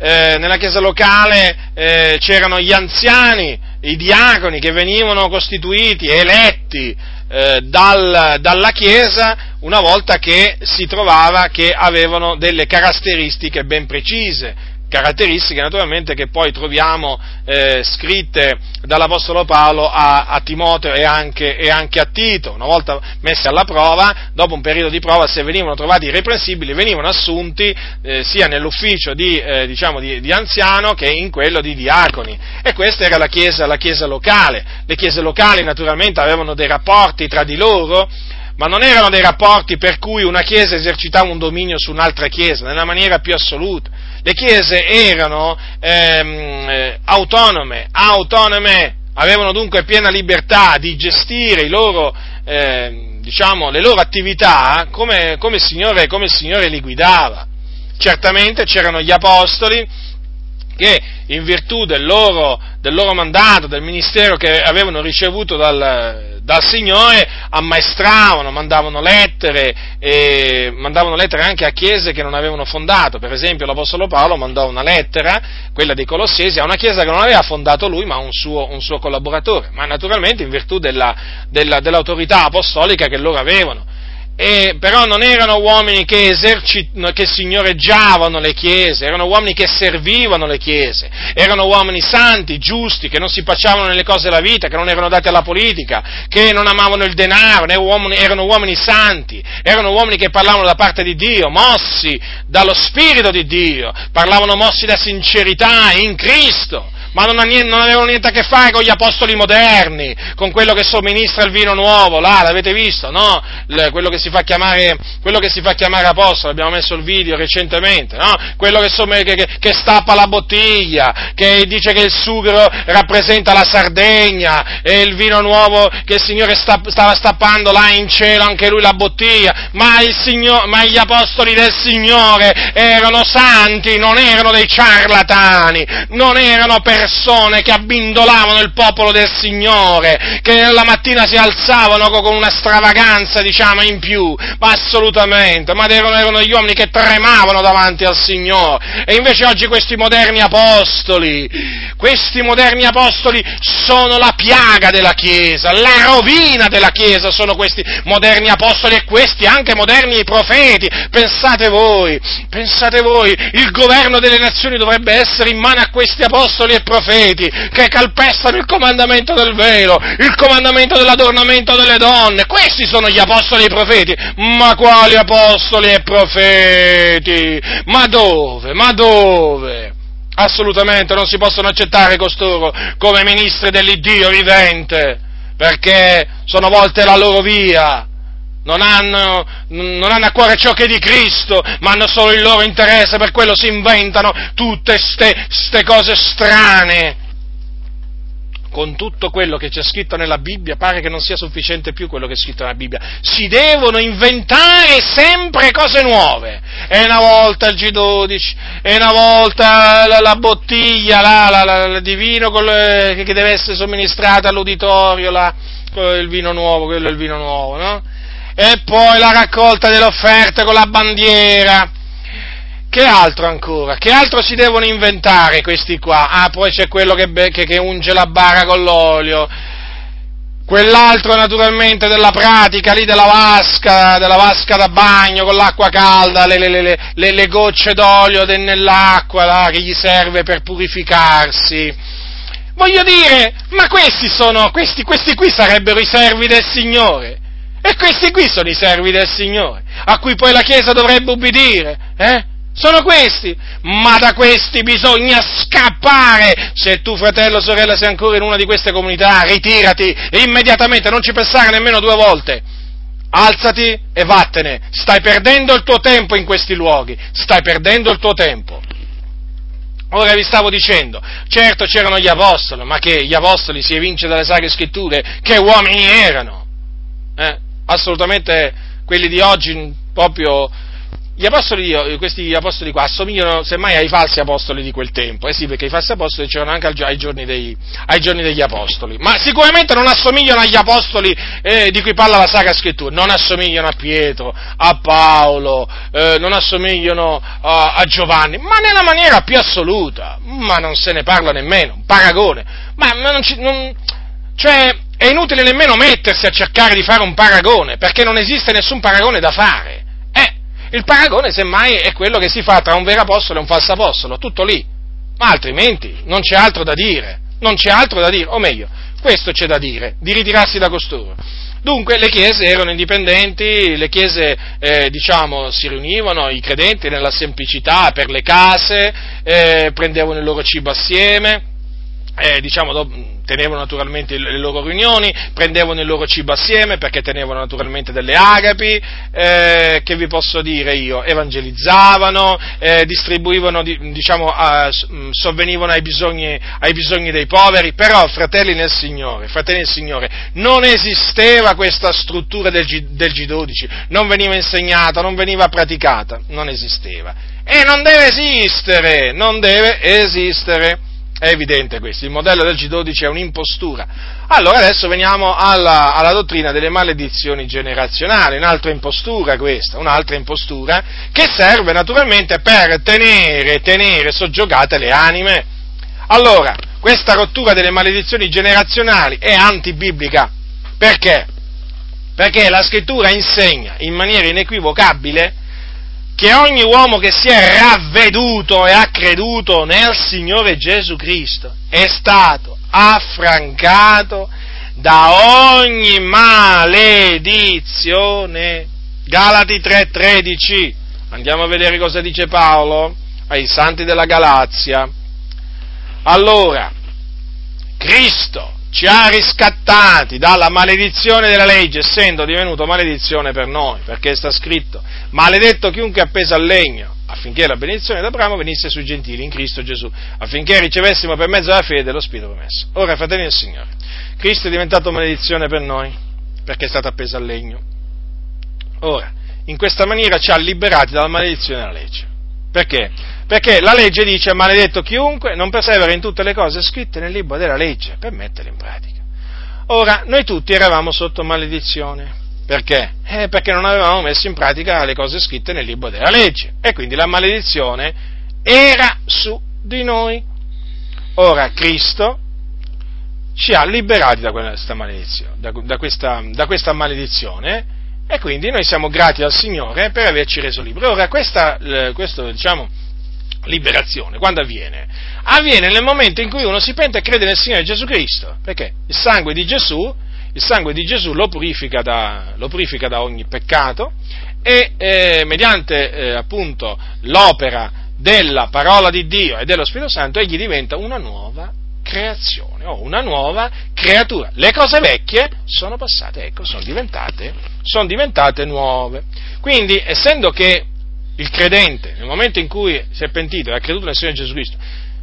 eh, nella chiesa locale eh, c'erano gli anziani, i diaconi che venivano costituiti, eletti eh, dal, dalla chiesa una volta che si trovava che avevano delle caratteristiche ben precise caratteristiche naturalmente che poi troviamo eh, scritte dall'Apostolo Paolo a, a Timoteo e anche, e anche, a Tito. Una volta messe alla prova, dopo un periodo di prova, se venivano trovati irreprensibili, venivano assunti eh, sia nell'ufficio di, eh, diciamo di, di, anziano che in quello di diaconi. E questa era la chiesa, la chiesa locale. Le chiese locali naturalmente avevano dei rapporti tra di loro ma non erano dei rapporti per cui una chiesa esercitava un dominio su un'altra chiesa, nella maniera più assoluta. Le chiese erano ehm, eh, autonome, autonome, avevano dunque piena libertà di gestire loro, eh, diciamo, le loro attività come, come, il Signore, come il Signore li guidava. Certamente c'erano gli apostoli, che in virtù del loro, del loro, mandato, del ministero che avevano ricevuto dal, dal Signore, ammaestravano, mandavano lettere, e mandavano lettere anche a chiese che non avevano fondato. Per esempio l'Apostolo Paolo mandò una lettera, quella dei Colossesi, a una chiesa che non aveva fondato lui, ma un suo, un suo collaboratore, ma naturalmente in virtù della, della, dell'autorità apostolica che loro avevano e, però non erano uomini che, esercit- che signoreggiavano le chiese, erano uomini che servivano le chiese, erano uomini santi, giusti, che non si pacciavano nelle cose della vita, che non erano dati alla politica, che non amavano il denaro, uomini, erano uomini santi, erano uomini che parlavano da parte di Dio, mossi dallo Spirito di Dio, parlavano mossi da sincerità in Cristo ma non, niente, non, avevano niente a che fare con gli apostoli moderni, con quello che somministra il vino nuovo, là, l'avete visto, no? Le, quello, che si fa chiamare, quello che si fa chiamare apostolo, abbiamo messo il video recentemente, no? Quello che, che, che, stappa la bottiglia, che dice che il sughero rappresenta la Sardegna, e il vino nuovo che il Signore sta, stava stappando là in cielo, anche lui la bottiglia, ma, Signor, ma gli apostoli del Signore erano santi, non erano dei ciarlatani, non erano persone persone che abbindolavano il popolo del Signore, che la mattina si alzavano con una stravaganza, diciamo, in più, ma assolutamente, ma erano, erano gli uomini che tremavano davanti al Signore. E invece oggi questi moderni apostoli, questi moderni apostoli sono la piaga della Chiesa, la rovina della Chiesa sono questi moderni apostoli e questi anche moderni profeti. Pensate voi, pensate voi, il governo delle nazioni dovrebbe essere in mano a questi apostoli e profeti che calpestano il comandamento del velo, il comandamento dell'adornamento delle donne. Questi sono gli apostoli e i profeti. Ma quali apostoli e profeti? Ma dove? Ma dove? Assolutamente non si possono accettare costoro come ministri dell'Iddio vivente, perché sono volte la loro via, non hanno, non hanno, a cuore ciò che è di Cristo, ma hanno solo il loro interesse, per quello si inventano tutte queste cose strane. con tutto quello che c'è scritto nella Bibbia, pare che non sia sufficiente più quello che è scritto nella Bibbia. Si devono inventare sempre cose nuove. E una volta il G12, e una volta la, la bottiglia, la, la, la, il divino che deve essere somministrato all'uditorio, il vino nuovo, quello è il vino nuovo, no? E poi la raccolta delle offerte con la bandiera che altro ancora? Che altro si devono inventare questi qua? Ah, poi c'è quello che, che, che unge la bara con l'olio, quell'altro naturalmente della pratica lì della vasca, della vasca da bagno con l'acqua calda, le, le, le, le gocce d'olio nell'acqua là, che gli serve per purificarsi. Voglio dire, ma questi sono, questi, questi qui sarebbero i servi del Signore. E questi qui sono i servi del Signore, a cui poi la Chiesa dovrebbe ubbidire, eh? Sono questi, ma da questi bisogna scappare. Se tu, fratello sorella, sei ancora in una di queste comunità, ritirati immediatamente, non ci pensare nemmeno due volte. Alzati e vattene. Stai perdendo il tuo tempo in questi luoghi, stai perdendo il tuo tempo. Ora vi stavo dicendo, certo c'erano gli apostoli, ma che gli apostoli si evince dalle sacre scritture che uomini erano. Eh? Assolutamente quelli di oggi proprio gli apostoli, questi apostoli qua assomigliano semmai ai falsi apostoli di quel tempo, eh sì, perché i falsi apostoli c'erano anche ai giorni, dei, ai giorni degli apostoli, ma sicuramente non assomigliano agli apostoli eh, di cui parla la Sacra Scrittura, non assomigliano a Pietro, a Paolo, eh, non assomigliano a, a Giovanni, ma nella maniera più assoluta, ma non se ne parla nemmeno, un paragone, ma, ma non, ci, non cioè è inutile nemmeno mettersi a cercare di fare un paragone, perché non esiste nessun paragone da fare. Il paragone, semmai, è quello che si fa tra un vero apostolo e un falso apostolo, tutto lì. Ma altrimenti non c'è altro da dire, non c'è altro da dire, o meglio, questo c'è da dire, di ritirarsi da costoro. Dunque le chiese erano indipendenti, le chiese eh, diciamo, si riunivano, i credenti nella semplicità per le case, eh, prendevano il loro cibo assieme, eh, diciamo, tenevano naturalmente le loro riunioni, prendevano il loro cibo assieme perché tenevano naturalmente delle agapi, eh, che vi posso dire io, evangelizzavano, eh, distribuivano, diciamo, a, sovvenivano ai bisogni, ai bisogni, dei poveri, però fratelli nel Signore, fratelli nel Signore, non esisteva questa struttura del, G, del G12, non veniva insegnata, non veniva praticata, non esisteva. E non deve esistere, non deve esistere. È evidente questo, il modello del G12 è un'impostura. Allora adesso veniamo alla, alla, dottrina delle maledizioni generazionali, un'altra impostura questa, un'altra impostura che serve naturalmente per tenere, tenere soggiogate le anime. Allora, questa rottura delle maledizioni generazionali è antibiblica. Perché? Perché la scrittura insegna in maniera inequivocabile che ogni uomo che si è ravveduto e ha creduto nel Signore Gesù Cristo è stato affrancato da ogni maledizione. Galati 3:13. Andiamo a vedere cosa dice Paolo ai santi della Galazia. Allora, Cristo ci ha riscattati dalla maledizione della legge, essendo divenuto maledizione per noi, perché sta scritto, maledetto chiunque è appeso al legno, affinché la benedizione d'Abramo venisse sui gentili in Cristo Gesù, affinché ricevessimo per mezzo della fede lo Spirito promesso. Ora, fratelli del Signore, Cristo è diventato maledizione per noi, perché è stato appeso al legno. Ora, in questa maniera ci ha liberati dalla maledizione della legge. Perché? Perché la legge dice maledetto chiunque non persevera in tutte le cose scritte nel libro della legge per metterle in pratica. Ora, noi tutti eravamo sotto maledizione. Perché? Eh, perché non avevamo messo in pratica le cose scritte nel libro della legge. E quindi la maledizione era su di noi. Ora, Cristo ci ha liberati da questa maledizione, da, da, questa, da questa maledizione e quindi noi siamo grati al Signore per averci reso liberi. Ora, questa, questo, diciamo, liberazione, quando avviene? Avviene nel momento in cui uno si pente e crede nel Signore Gesù Cristo, perché il sangue di Gesù, sangue di Gesù lo, purifica da, lo purifica da, ogni peccato e eh, mediante eh, appunto l'opera della parola di Dio e dello Spirito Santo egli diventa una nuova creazione o una nuova creatura. Le cose vecchie sono passate, ecco, sono diventate, sono diventate nuove. Quindi, essendo che il credente, nel momento in cui si è pentito e ha creduto nel Signore Gesù Cristo,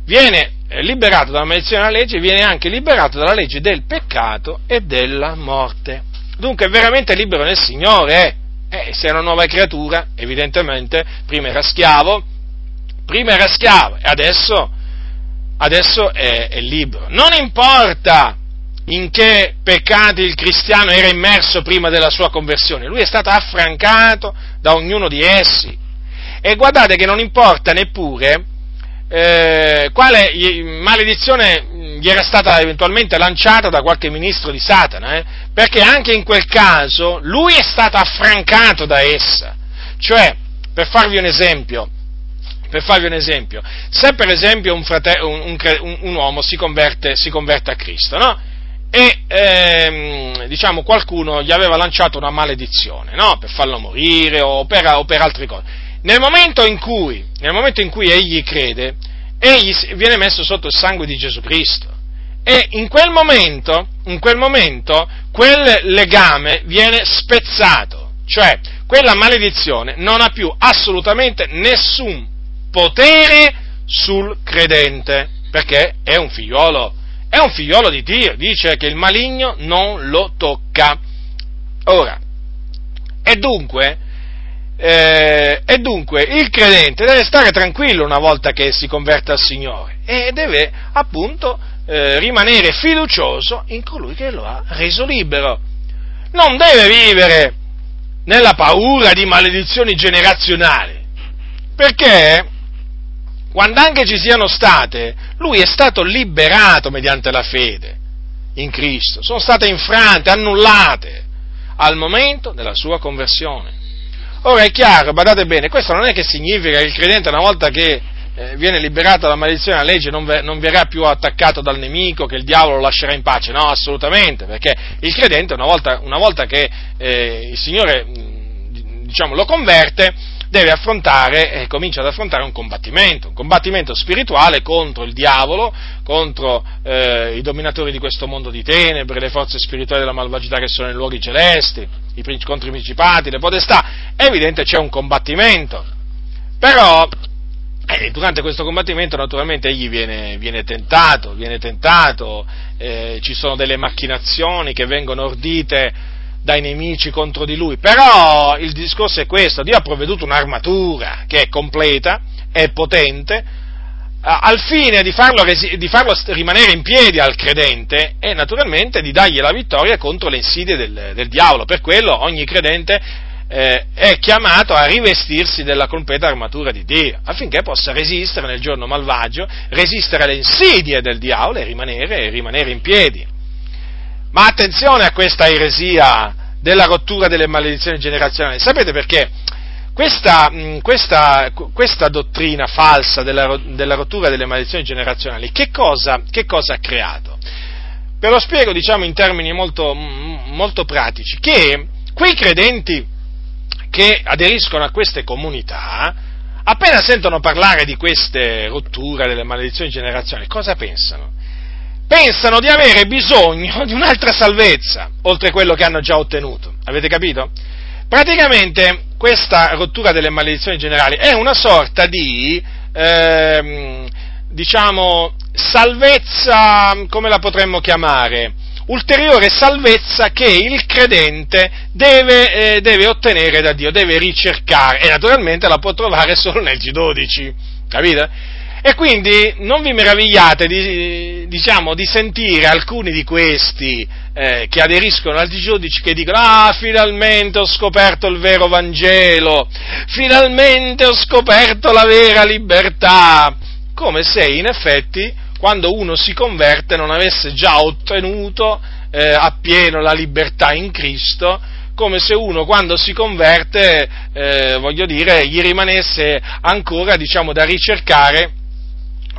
viene liberato dalla maledizione della legge, viene anche liberato dalla legge del peccato e della morte. Dunque è veramente libero nel Signore, eh, se è una nuova creatura, evidentemente, prima era schiavo, prima era schiavo e adesso, adesso è, è libero. Non importa in che peccati il cristiano era immerso prima della sua conversione, lui è stato affrancato da ognuno di essi. E guardate che non importa neppure eh, quale maledizione gli era stata eventualmente lanciata da qualche ministro di Satana, eh? perché anche in quel caso lui è stato affrancato da essa. Cioè, per farvi un esempio, per farvi un esempio se per esempio un, frate- un, un, un uomo si converte, si converte, a Cristo, no? E ehm, diciamo qualcuno gli aveva lanciato una maledizione, no? Per farlo morire o per, o per altre cose nel momento in cui, momento in cui egli crede, egli viene messo sotto il sangue di Gesù Cristo. E in quel momento, in quel momento, quel legame viene spezzato, cioè quella maledizione non ha più assolutamente nessun potere sul credente, perché è un figliolo, è un figliolo di Dio, dice che il maligno non lo tocca. Ora, e dunque, eh, e dunque il credente deve stare tranquillo una volta che si converte al Signore e deve appunto eh, rimanere fiducioso in colui che lo ha reso libero. Non deve vivere nella paura di maledizioni generazionali, perché quando anche ci siano state, lui è stato liberato mediante la fede in Cristo, sono state infrante, annullate al momento della sua conversione. Ora è chiaro, badate bene, questo non è che significa che il credente una volta che eh, viene liberato dalla maledizione della legge non, ve, non, verrà più attaccato dal nemico, che il diavolo lo lascerà in pace, no, assolutamente, perché il credente una volta, una volta che eh, il Signore diciamo, lo converte, deve affrontare, eh, comincia ad affrontare un combattimento, un combattimento spirituale contro il diavolo, contro eh, i dominatori di questo mondo di tenebre, le forze spirituali della malvagità che sono nei luoghi celesti i, contro i principati, le potestà, è evidente c'è un combattimento. Però eh, durante questo combattimento naturalmente egli viene, viene tentato, viene tentato eh, ci sono delle macchinazioni che vengono ordite dai nemici contro di lui, però il discorso è questo, Dio ha provveduto un'armatura che è completa, è potente, al fine di farlo, di farlo, rimanere in piedi al credente e naturalmente di dargli la vittoria contro le insidie del, del diavolo. Per quello ogni credente eh, è chiamato a rivestirsi della completa armatura di Dio, affinché possa resistere nel giorno malvagio, resistere alle insidie del diavolo e rimanere, rimanere in piedi. Ma attenzione a questa eresia della rottura delle maledizioni generazionali. Sapete perché? Questa, mm, questa, questa dottrina falsa della, della, rottura delle maledizioni generazionali, che cosa, che cosa ha creato? Ve lo spiego, diciamo, in termini molto, molto pratici, che quei credenti che aderiscono a queste comunità, appena sentono parlare di queste rotture delle maledizioni generazionali, cosa pensano? Pensano di avere bisogno di un'altra salvezza, oltre a quello che hanno già ottenuto. Avete capito? Praticamente questa rottura delle maledizioni generali è una sorta di, eh, diciamo, salvezza, come la potremmo chiamare? Ulteriore salvezza che il credente deve, eh, deve ottenere da Dio, deve ricercare e naturalmente la può trovare solo nel G12, capite? E quindi non vi meravigliate di, diciamo, di sentire alcuni di questi eh, che aderiscono al giudici che dicono ah finalmente ho scoperto il vero Vangelo, finalmente ho scoperto la vera libertà, come se in effetti quando uno si converte non avesse già ottenuto eh, appieno la libertà in Cristo, come se uno quando si converte, eh, voglio dire, gli rimanesse ancora, diciamo, da ricercare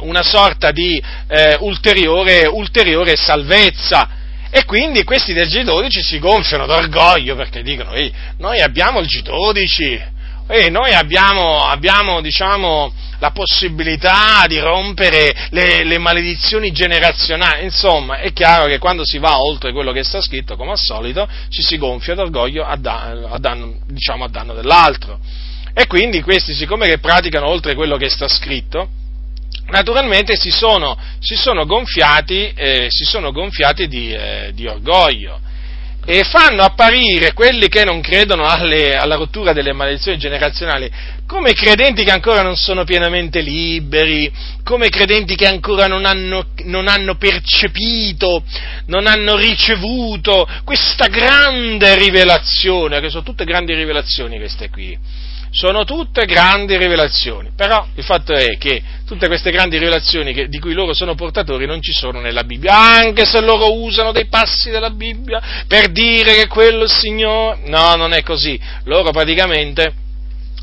una sorta di eh, ulteriore, ulteriore salvezza. E quindi questi del G12 si gonfiano d'orgoglio perché dicono, ehi, noi abbiamo il G12, ehi, noi abbiamo, abbiamo diciamo, la possibilità di rompere le, le, maledizioni generazionali. Insomma, è chiaro che quando si va oltre quello che sta scritto, come al solito, ci si gonfia d'orgoglio a, danno, a danno, diciamo, a danno dell'altro. E quindi questi, siccome che praticano oltre quello che sta scritto, naturalmente si sono, si sono gonfiati, eh, si sono gonfiati di, eh, di, orgoglio. E fanno apparire quelli che non credono alle, alla rottura delle maledizioni generazionali come credenti che ancora non sono pienamente liberi, come credenti che ancora non hanno, non hanno percepito, non hanno ricevuto questa grande rivelazione, che sono tutte grandi rivelazioni queste qui sono tutte grandi rivelazioni, però il fatto è che tutte queste grandi rivelazioni che, di cui loro sono portatori non ci sono nella Bibbia, anche se loro usano dei passi della Bibbia per dire che quello è il Signore, no, non è così, loro praticamente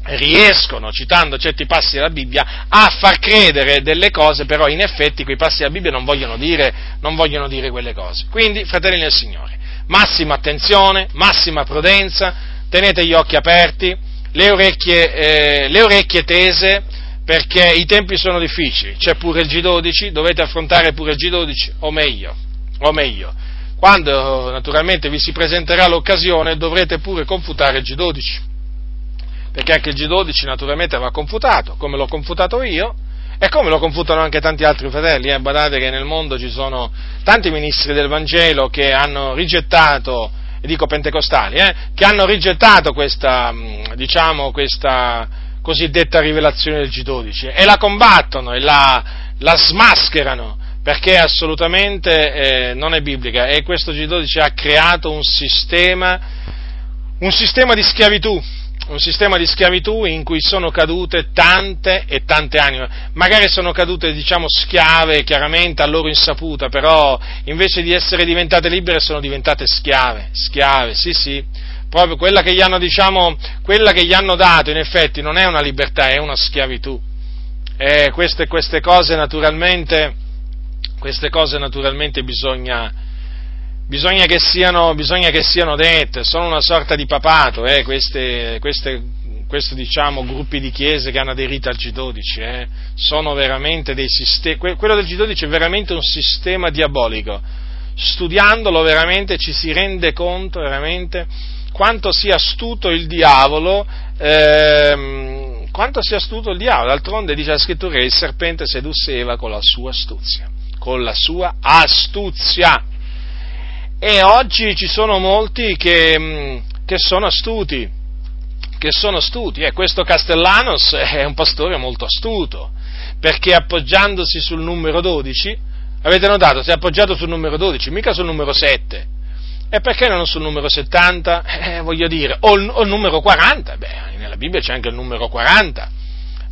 riescono, citando certi passi della Bibbia, a far credere delle cose, però in effetti quei passi della Bibbia non vogliono dire, non vogliono dire quelle cose. Quindi, fratelli del Signore, massima attenzione, massima prudenza, tenete gli occhi aperti, le orecchie, eh, le orecchie tese, perché i tempi sono difficili, c'è pure il G12, dovete affrontare pure il G12, o meglio, o meglio, quando naturalmente vi si presenterà l'occasione dovrete pure confutare il G12, perché anche il G12 naturalmente va confutato, come l'ho confutato io, e come lo confutano anche tanti altri fratelli, eh? badate che nel mondo ci sono tanti ministri del Vangelo che hanno rigettato dico pentecostali, eh, che hanno rigettato questa, mm, diciamo, questa cosiddetta rivelazione del G12 e la combattono e la, la smascherano perché assolutamente eh, non è biblica. E questo G12 ha creato un sistema, un sistema di schiavitù un sistema di schiavitù in cui sono cadute tante e tante anime. Magari sono cadute, diciamo, schiave, chiaramente a loro insaputa, però invece di essere diventate libere sono diventate schiave, schiave, sì, sì. Proprio quella che gli hanno, diciamo, quella che gli hanno dato, in effetti, non è una libertà, è una schiavitù. E queste, queste cose naturalmente, queste cose naturalmente bisogna, bisogna che, siano, bisogna che siano dette, sono una sorta di papato, eh, queste, queste, questi diciamo, gruppi di chiese che hanno aderito al G12, eh, sono veramente dei sistemi, quello del G12 è veramente un sistema diabolico, studiandolo veramente ci si rende conto veramente quanto sia astuto il diavolo, ehm, quanto sia astuto il diavolo, d'altronde dice la scrittura che il serpente sedusse Eva con la sua astuzia, con la sua astuzia, e oggi ci sono molti che, mm, che sono astuti, che sono astuti, e questo Castellanos è un pastore molto astuto, perché appoggiandosi sul numero 12, avete notato, si è appoggiato sul numero 12, mica sul numero 7, e perché non sul numero 70? Eh, voglio dire, o il, o il numero 40, beh, nella Bibbia c'è anche il numero 40,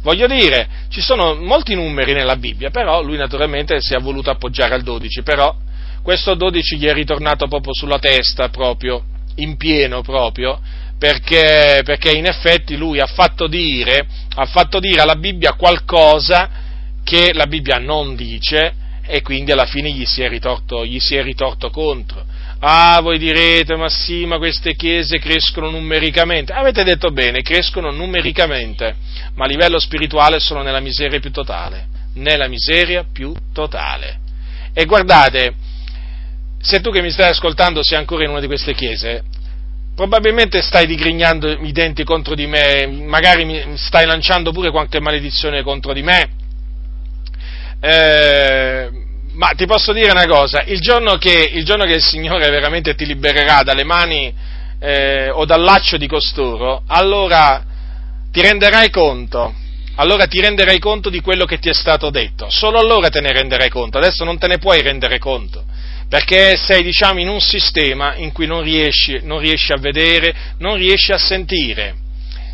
Voglio dire, ci sono molti numeri nella Bibbia, però lui naturalmente si è voluto appoggiare al 12, però questo 12 gli è ritornato proprio sulla testa, proprio, in pieno proprio, perché, perché in effetti lui ha fatto, dire, ha fatto dire alla Bibbia qualcosa che la Bibbia non dice e quindi alla fine gli si è ritorto, gli si è ritorto contro. Ah, voi direte, ma sì, ma queste chiese crescono numericamente. Avete detto bene, crescono numericamente, ma a livello spirituale sono nella miseria più totale. Nella miseria più totale. E guardate, se tu che mi stai ascoltando sei ancora in una di queste chiese, probabilmente stai digrignando i denti contro di me, magari stai lanciando pure qualche maledizione contro di me. Eh, ma ti posso dire una cosa, il giorno che il, giorno che il Signore veramente ti libererà dalle mani eh, o dal laccio di costoro, allora ti renderai conto, allora ti renderai conto di quello che ti è stato detto, solo allora te ne renderai conto, adesso non te ne puoi rendere conto perché sei diciamo, in un sistema in cui non riesci, non riesci, a vedere, non riesci a sentire,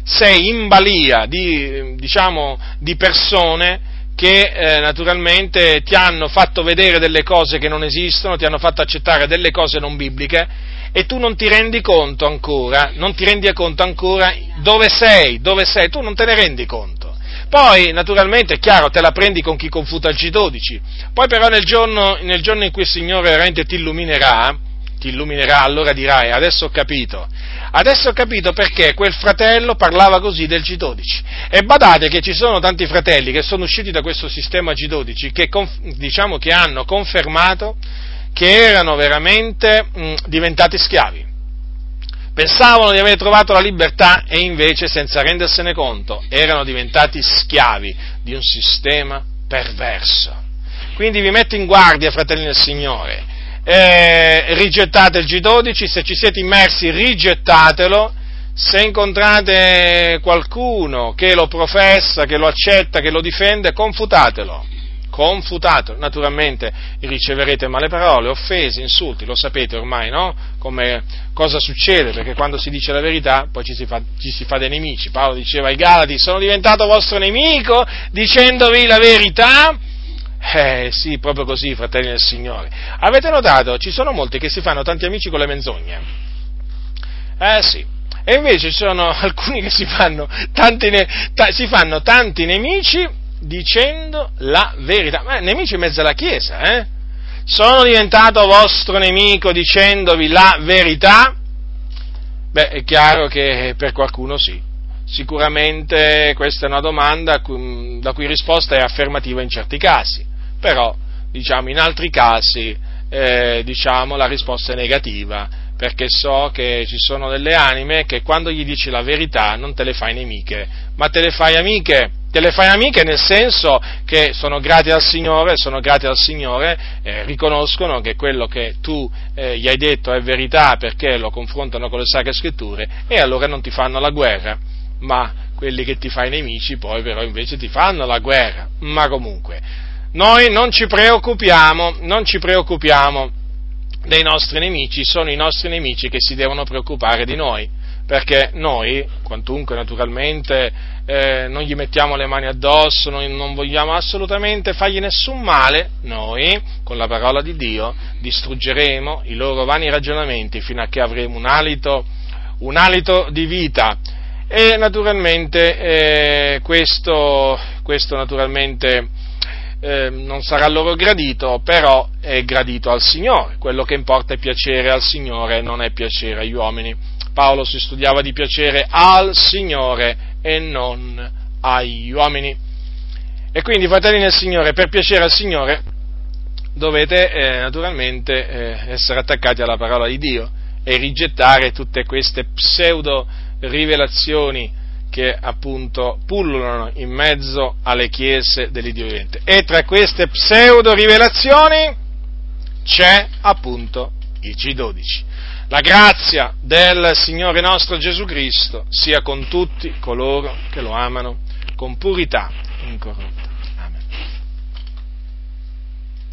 sei in balia di, diciamo, di persone che eh, naturalmente ti hanno fatto vedere delle cose che non esistono, ti hanno fatto accettare delle cose non bibliche e tu non ti rendi conto ancora, non ti rendi conto ancora dove sei, dove sei, tu non te ne rendi conto. Poi, naturalmente, è chiaro, te la prendi con chi confuta il G12. Poi però nel giorno, nel giorno in cui il Signore veramente ti illuminerà, ti illuminerà, allora dirai, adesso ho capito. Adesso ho capito perché quel fratello parlava così del G12. E badate che ci sono tanti fratelli che sono usciti da questo sistema G12 che, diciamo, che hanno confermato che erano veramente mh, diventati schiavi pensavano di aver trovato la libertà e invece, senza rendersene conto, erano diventati schiavi di un sistema perverso. Quindi vi metto in guardia, fratelli del Signore, eh, rigettate il G12, se ci siete immersi rigettatelo, se incontrate qualcuno che lo professa, che lo accetta, che lo difende, confutatelo confutato, naturalmente riceverete male parole, offese, insulti, lo sapete ormai, no? Come cosa succede, perché quando si dice la verità poi ci si fa, ci si fa dei nemici. Paolo diceva ai Galati, sono diventato vostro nemico dicendovi la verità. Eh sì, proprio così, fratelli del Signore. Avete notato? Ci sono molti che si fanno tanti amici con le menzogne. Eh sì. E invece ci sono alcuni che si fanno tanti, ne- ta- si fanno tanti nemici dicendo la verità. Ma nemici in mezzo alla Chiesa, eh? Sono diventato vostro nemico dicendovi la verità? Beh, è chiaro che per qualcuno sì. Sicuramente questa è una domanda la cui risposta è affermativa in certi casi, però diciamo, in altri casi eh, diciamo, la risposta è negativa, perché so che ci sono delle anime che quando gli dici la verità non te le fai nemiche, ma te le fai amiche? Te le fai amiche nel senso che sono grati al Signore, sono grati al Signore, eh, riconoscono che quello che tu eh, gli hai detto è verità perché lo confrontano con le sacre scritture e allora non ti fanno la guerra, ma quelli che ti fai nemici poi però invece ti fanno la guerra. Ma comunque, noi non ci preoccupiamo, non ci preoccupiamo dei nostri nemici, sono i nostri nemici che si devono preoccupare di noi perché noi, quantunque naturalmente eh, non gli mettiamo le mani addosso, noi non vogliamo assolutamente fargli nessun male, noi, con la parola di Dio, distruggeremo i loro vani ragionamenti fino a che avremo un alito, un alito di vita. E naturalmente eh, questo, questo naturalmente, eh, non sarà loro gradito, però è gradito al Signore. Quello che importa è piacere al Signore, non è piacere agli uomini. Paolo si studiava di piacere al Signore e non agli uomini. E quindi, fratelli nel Signore, per piacere al Signore dovete eh, naturalmente eh, essere attaccati alla parola di Dio e rigettare tutte queste pseudo rivelazioni che appunto pullulano in mezzo alle chiese dell'Iddio vivente. E tra queste pseudo rivelazioni c'è appunto il G12. La grazia del Signore nostro Gesù Cristo sia con tutti coloro che lo amano con purità incorrotta.